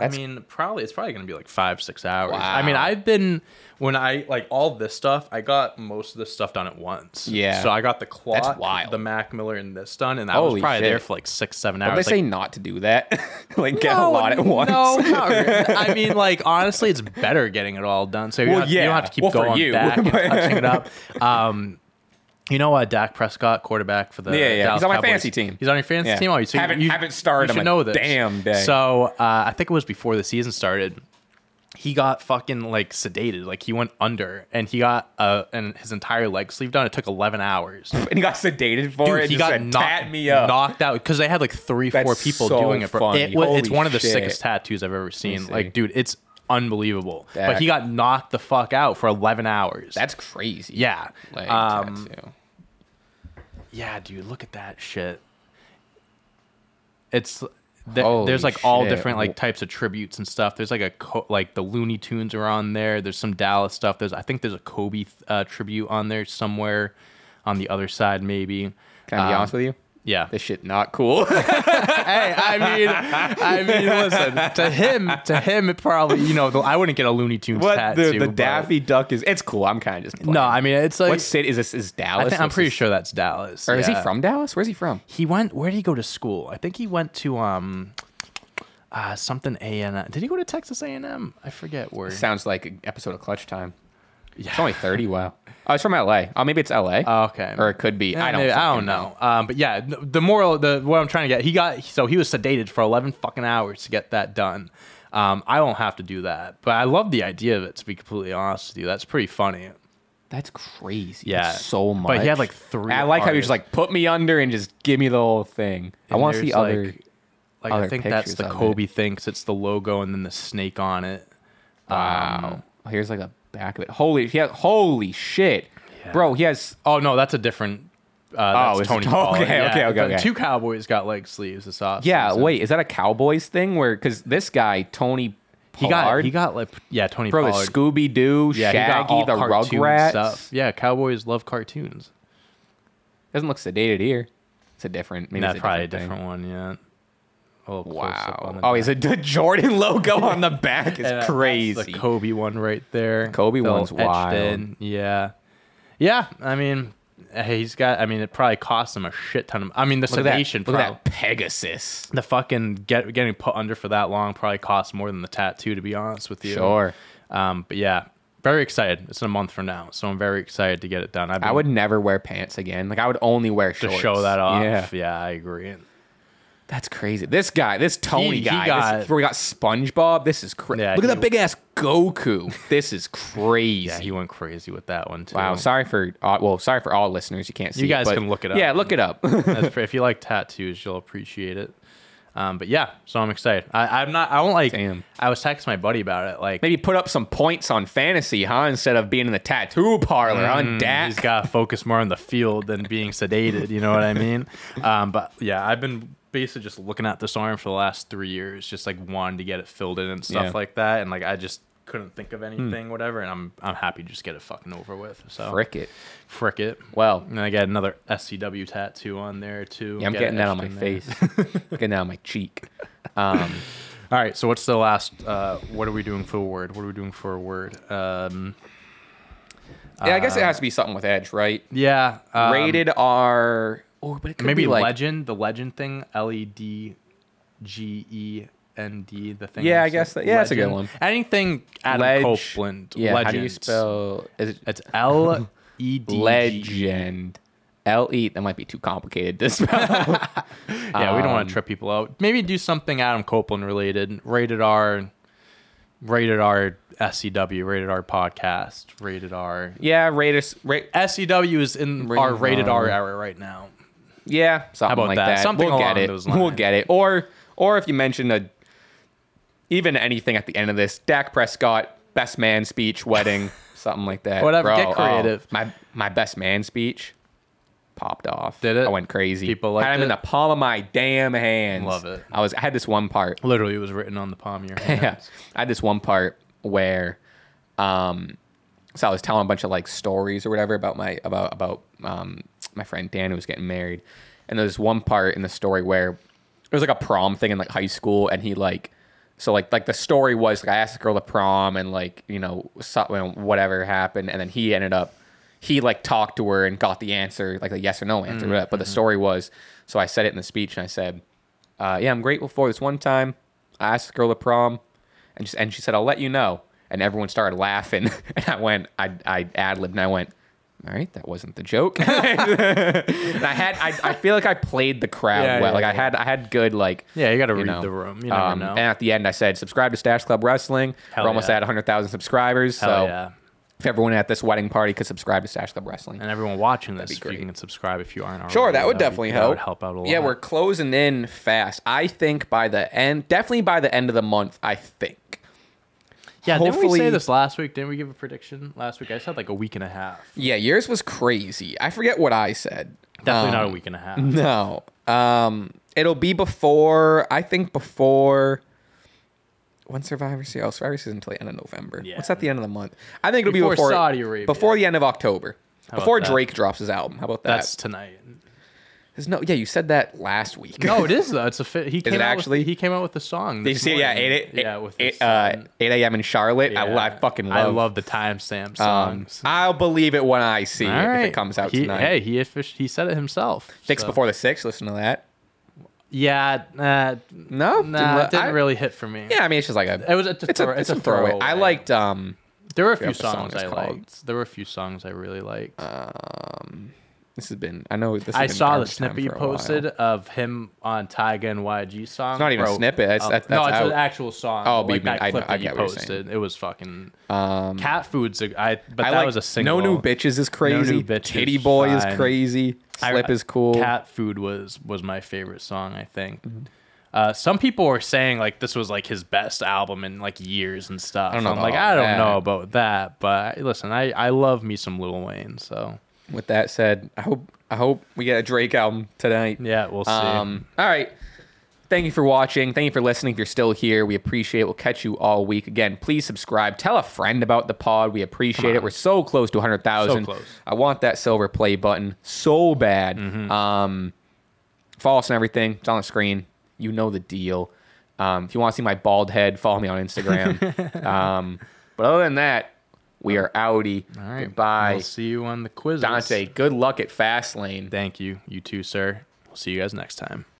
That's- I mean, probably it's probably gonna be like five, six hours. I mean, I've been when I like all this stuff. I got most of this stuff done at once. Yeah. So I got the clock, the Mac Miller, and this done, and I Holy was probably shit. there for like six, seven Don't hours. they like, say not to do that? like get a lot at once. No, not really. I mean, like honestly, it's better getting it all done. So you, Well, have, you don't have to keep Well, going back and touching it up. Um, you know what, Dak Prescott, quarterback for the Yeah, yeah. Dallas He's on my Cowboys. fantasy team. He's on your fantasy Yeah. team. Oh, you so you- Haven't- you, haven't started You should know this. damn day. So uh, I think it was before the season started. He got fucking like sedated, like he went under, and he got uh, and his entire leg sleeve done. It took eleven hours. And he got sedated for Dude, it. he got said, knocked, "Tat me up. knocked out because they had like three, four people so doing it. Bro. It it's one of the shit. sickest tattoos I've ever seen. see. Like, dude, it's unbelievable. But he got knocked the fuck out for eleven hours. That's crazy. yeah. Like, um, tattoo. Yeah, dude, look at that shit. It's th- there's like all different like types of tributes and stuff. There's like a co- like the Looney Tunes are on there. There's some Dallas stuff. There's I think there's a Kobe uh, tribute on there somewhere on the other side maybe. Can I be Um, honest with you? Yeah. This shit not cool. hey, I mean, I mean, listen. To him, to him, it probably you know the, I wouldn't get a Looney Tunes what tattoo. the, the but- Daffy Duck is? It's cool. I'm kind of just playing. No, I mean it's like what city is this? Is Dallas? I think, I'm What's pretty this- sure that's Dallas. Or is he yeah. from Dallas? Where's he from? He went. Where did he go to school? I think he went to um, uh, something A and. Did he go to Texas A and M? I forget where. Sounds like an episode of Clutch Time. It's only 30. Wow. Oh, it's from LA. Oh, maybe it's LA. Oh, okay. Or it could be. Yeah, I don't. maybe- I don't know. Um, but yeah, the, the moral, the what I'm trying to get, he got so he was sedated for 11 fucking hours to get that done. Um, I won't have to do that, but I love the idea of it. To be completely honest with you, that's pretty funny. That's crazy. Yeah. That's so much. But he had, like, three I like how you're just like put me under and just give me the whole thing. I want to see there's, other. like, like I think that's the of it. Kobe thing 'cause it's the logo and then the snake on it. wow. Here's like a back of it. Holy, he has, holy shit, bro. He has. Oh no, that's a different. Uh, Oh, it's- Tony. okay, okay, Yeah, okay, the okay. Two Cowboys got leg sleeves this off. Yeah. Wait, is that a Cowboys thing? Where because this guy Tony he got he got like yeah Tony bro, the Pollard. Scooby Doo, yeah, Shaggy, the Rugrats. stuff. Yeah, Cowboys love cartoons. Doesn't look sedated here. It's a different. Maybe That's it's a probably a different, different one. Yeah. A Wow. Oh, he's a the Jordan logo on the back is And that's crazy. The Kobe one right there. Kobe They'll one's wild. in. Yeah. Yeah. I mean, he's got. I mean, it probably cost him a shit ton of. I mean, the Look at that. sedation. Look prob- at that Pegasus. The fucking get, getting put under for that long probably cost more than the tattoo, to be honest with you. Sure. Um, but yeah, very excited. It's in a month from now, so I'm very excited to get it done. I've I would never wear pants again. Like I would only wear to shorts. show that off. Yeah. Yeah, I agree. That's crazy. This guy, this Tony He- he guy, got- this, where we got SpongeBob. This is crazy. Yeah, Look at that big ass Goku. This is crazy. Yeah, he went crazy with that one too. wow. Sorry for uh, well, sorry for all listeners. You can't see. You it, guys but- can look it up. Yeah, look it up. That's if you like tattoos, you'll appreciate it. Um, but yeah, so I'm excited. I, I'm not. I won't like. Damn. I was texting my buddy about it. Like Maybe put up some points on fantasy, huh? Instead of being in the tattoo parlor? Mm, Dak? He's got to focus more on the field than being sedated. You know what I mean? Um, but yeah, I've been basically just looking at this arm for the last three years, just like wanting to get it filled in and stuff Yeah. like that. And like I just couldn't think of anything, whatever. And I'm I'm happy to just get it fucking over with. So Frick it. frick it. Well, And I got another SCW tattoo on there too. yeah, I'm Get getting that on my face. getting that on my cheek. Um, All right, so what's the last? Uh, what are we doing for a word? What are we doing for a word? Um, yeah, I guess it has to be something with Edge, right? yeah, um, Rated R. Oh, but it could maybe be like legend, the legend thing, L E D G E N D, the thing. Yeah, I guess that- yeah, that's a good one. Anything Adam Ledge. Copeland. Yeah, how do you spell? Is it It's L E D G. legend? L E. That might be too complicated to spell. Yeah, we don't want Um, to trip people out. Maybe do something Adam Copeland related. Rated R. Rated R SCW. Rated R podcast. Rated R. yeah, rated Ra- SCW is in Rated our rated R R. era right now. Yeah, something about like that? that. Something we'll get it. We'll get it. Or or if you mention a even anything at the end of this, Dak Prescott best man speech, wedding, something like that. Whatever, Bro, get oh, creative. my my best man speech popped off. Did it? I went crazy. People had liked him in the palm of my damn hands. Love it. I was I had this one part. Literally, it was written on the palm of your hand. yeah. I had this one part where um so I was telling a bunch of like stories or whatever about my about about um my friend Dan who was getting married. And there's one part in the story where it was like a prom thing in like high school and he like so like like the story was like I asked the girl to prom and like, you know, whatever happened and then he ended up he like talked to her and got the answer, like a yes or no answer. Mm-hmm. But the story was so I said it in the speech and I said, uh, yeah, I'm grateful for this one time. I asked the girl to prom, and she, and she said, "I'll let you know." And everyone started laughing, and I went, I I ad libbed, and I went, "All right, that wasn't the joke." and I had, I, I feel like I played the crowd Yeah, well. yeah, like I had, I had good like. Yeah, you got to read know, the room. You never um, know. And at the end, I said, "Subscribe to Stash Club Wrestling." Hell We're almost yeah. at 100,000 subscribers. Hell so yeah. if everyone at this wedding party could subscribe to Stash Club Wrestling, And everyone watching this, if you can subscribe if you aren't already. Sure, that would that'd be- definitely that help. would help out a lot. Yeah, we're closing in fast. I think by the end, definitely by the end of the month. I think. Yeah, didn't we say this last week? Didn't we give a prediction last week? I said like a week and a half. Yeah, yours was crazy. I forget what I said. Definitely not a Um, week and a half. No. Um, it'll be before. I think before. When Survivor Series? Oh, Survivor Series until the end of November. Yeah. What's at the end of the month? I think it'll Before be before Saudi Arabia. Before the end of October. How before? Drake drops his album. How about that? That's tonight. There's no. Yeah, you said that last week. No, it is though. It's a fit. He came it out actually? With, he came out with the song. Did you see? it? Yeah, eight, eight, yeah, with eight, uh, eight a.m. in Charlotte. I, Yeah. I fucking love. I love the timestamp Um. I'll believe it when I see All it if it comes out He- tonight. Hey, he he said it himself. Six so- before the six. Listen to that. Yeah, uh, No, nah, it didn't I- really hit for me. Yeah, I mean it's just like a. It was a, it's a, it's a, throw- it's it's a throwaway. I liked um There were a few songs I called. liked. There were a few songs I really liked. um. This has been. I know this. I saw the snippet you a while. posted of him on Tyga and YG song. It's not even a snippet, that's- uh, that's- no, that's it's an actual song. Oh, like that I- clip I that you posted. It was fucking. Um, Cat Food's. I but I that like was a single. No new bitches is crazy. New Bitches, Titty boy fine. is crazy. I- Slip is cool. Cat Food was was my favorite song. I think. Mm-hmm. Uh, some people were saying like this was like his best album in like years and stuff. I don't know I'm like I don't that. know about that, but listen, I I love me some Lil Wayne. So With that said, I hope I hope we get a Drake album tonight. yeah, we'll see. Um. All right. Thank you for watching. Thank you for listening. If you're still here, we appreciate it. We'll catch you all week. Again, please subscribe. Tell a friend about the pod. We appreciate it. We're so close to 100,000. So close. I want that silver play button so bad. Mm-hmm. Um, follow us and everything. It's on the screen. You know the deal. Um, if you want to see my bald head, follow me on Instagram. um, but other than that, we are outie. All right. Goodbye. We'll see you on the quiz. Dante, good luck at Fastlane. Thank you. You too, sir. We'll see you guys next time.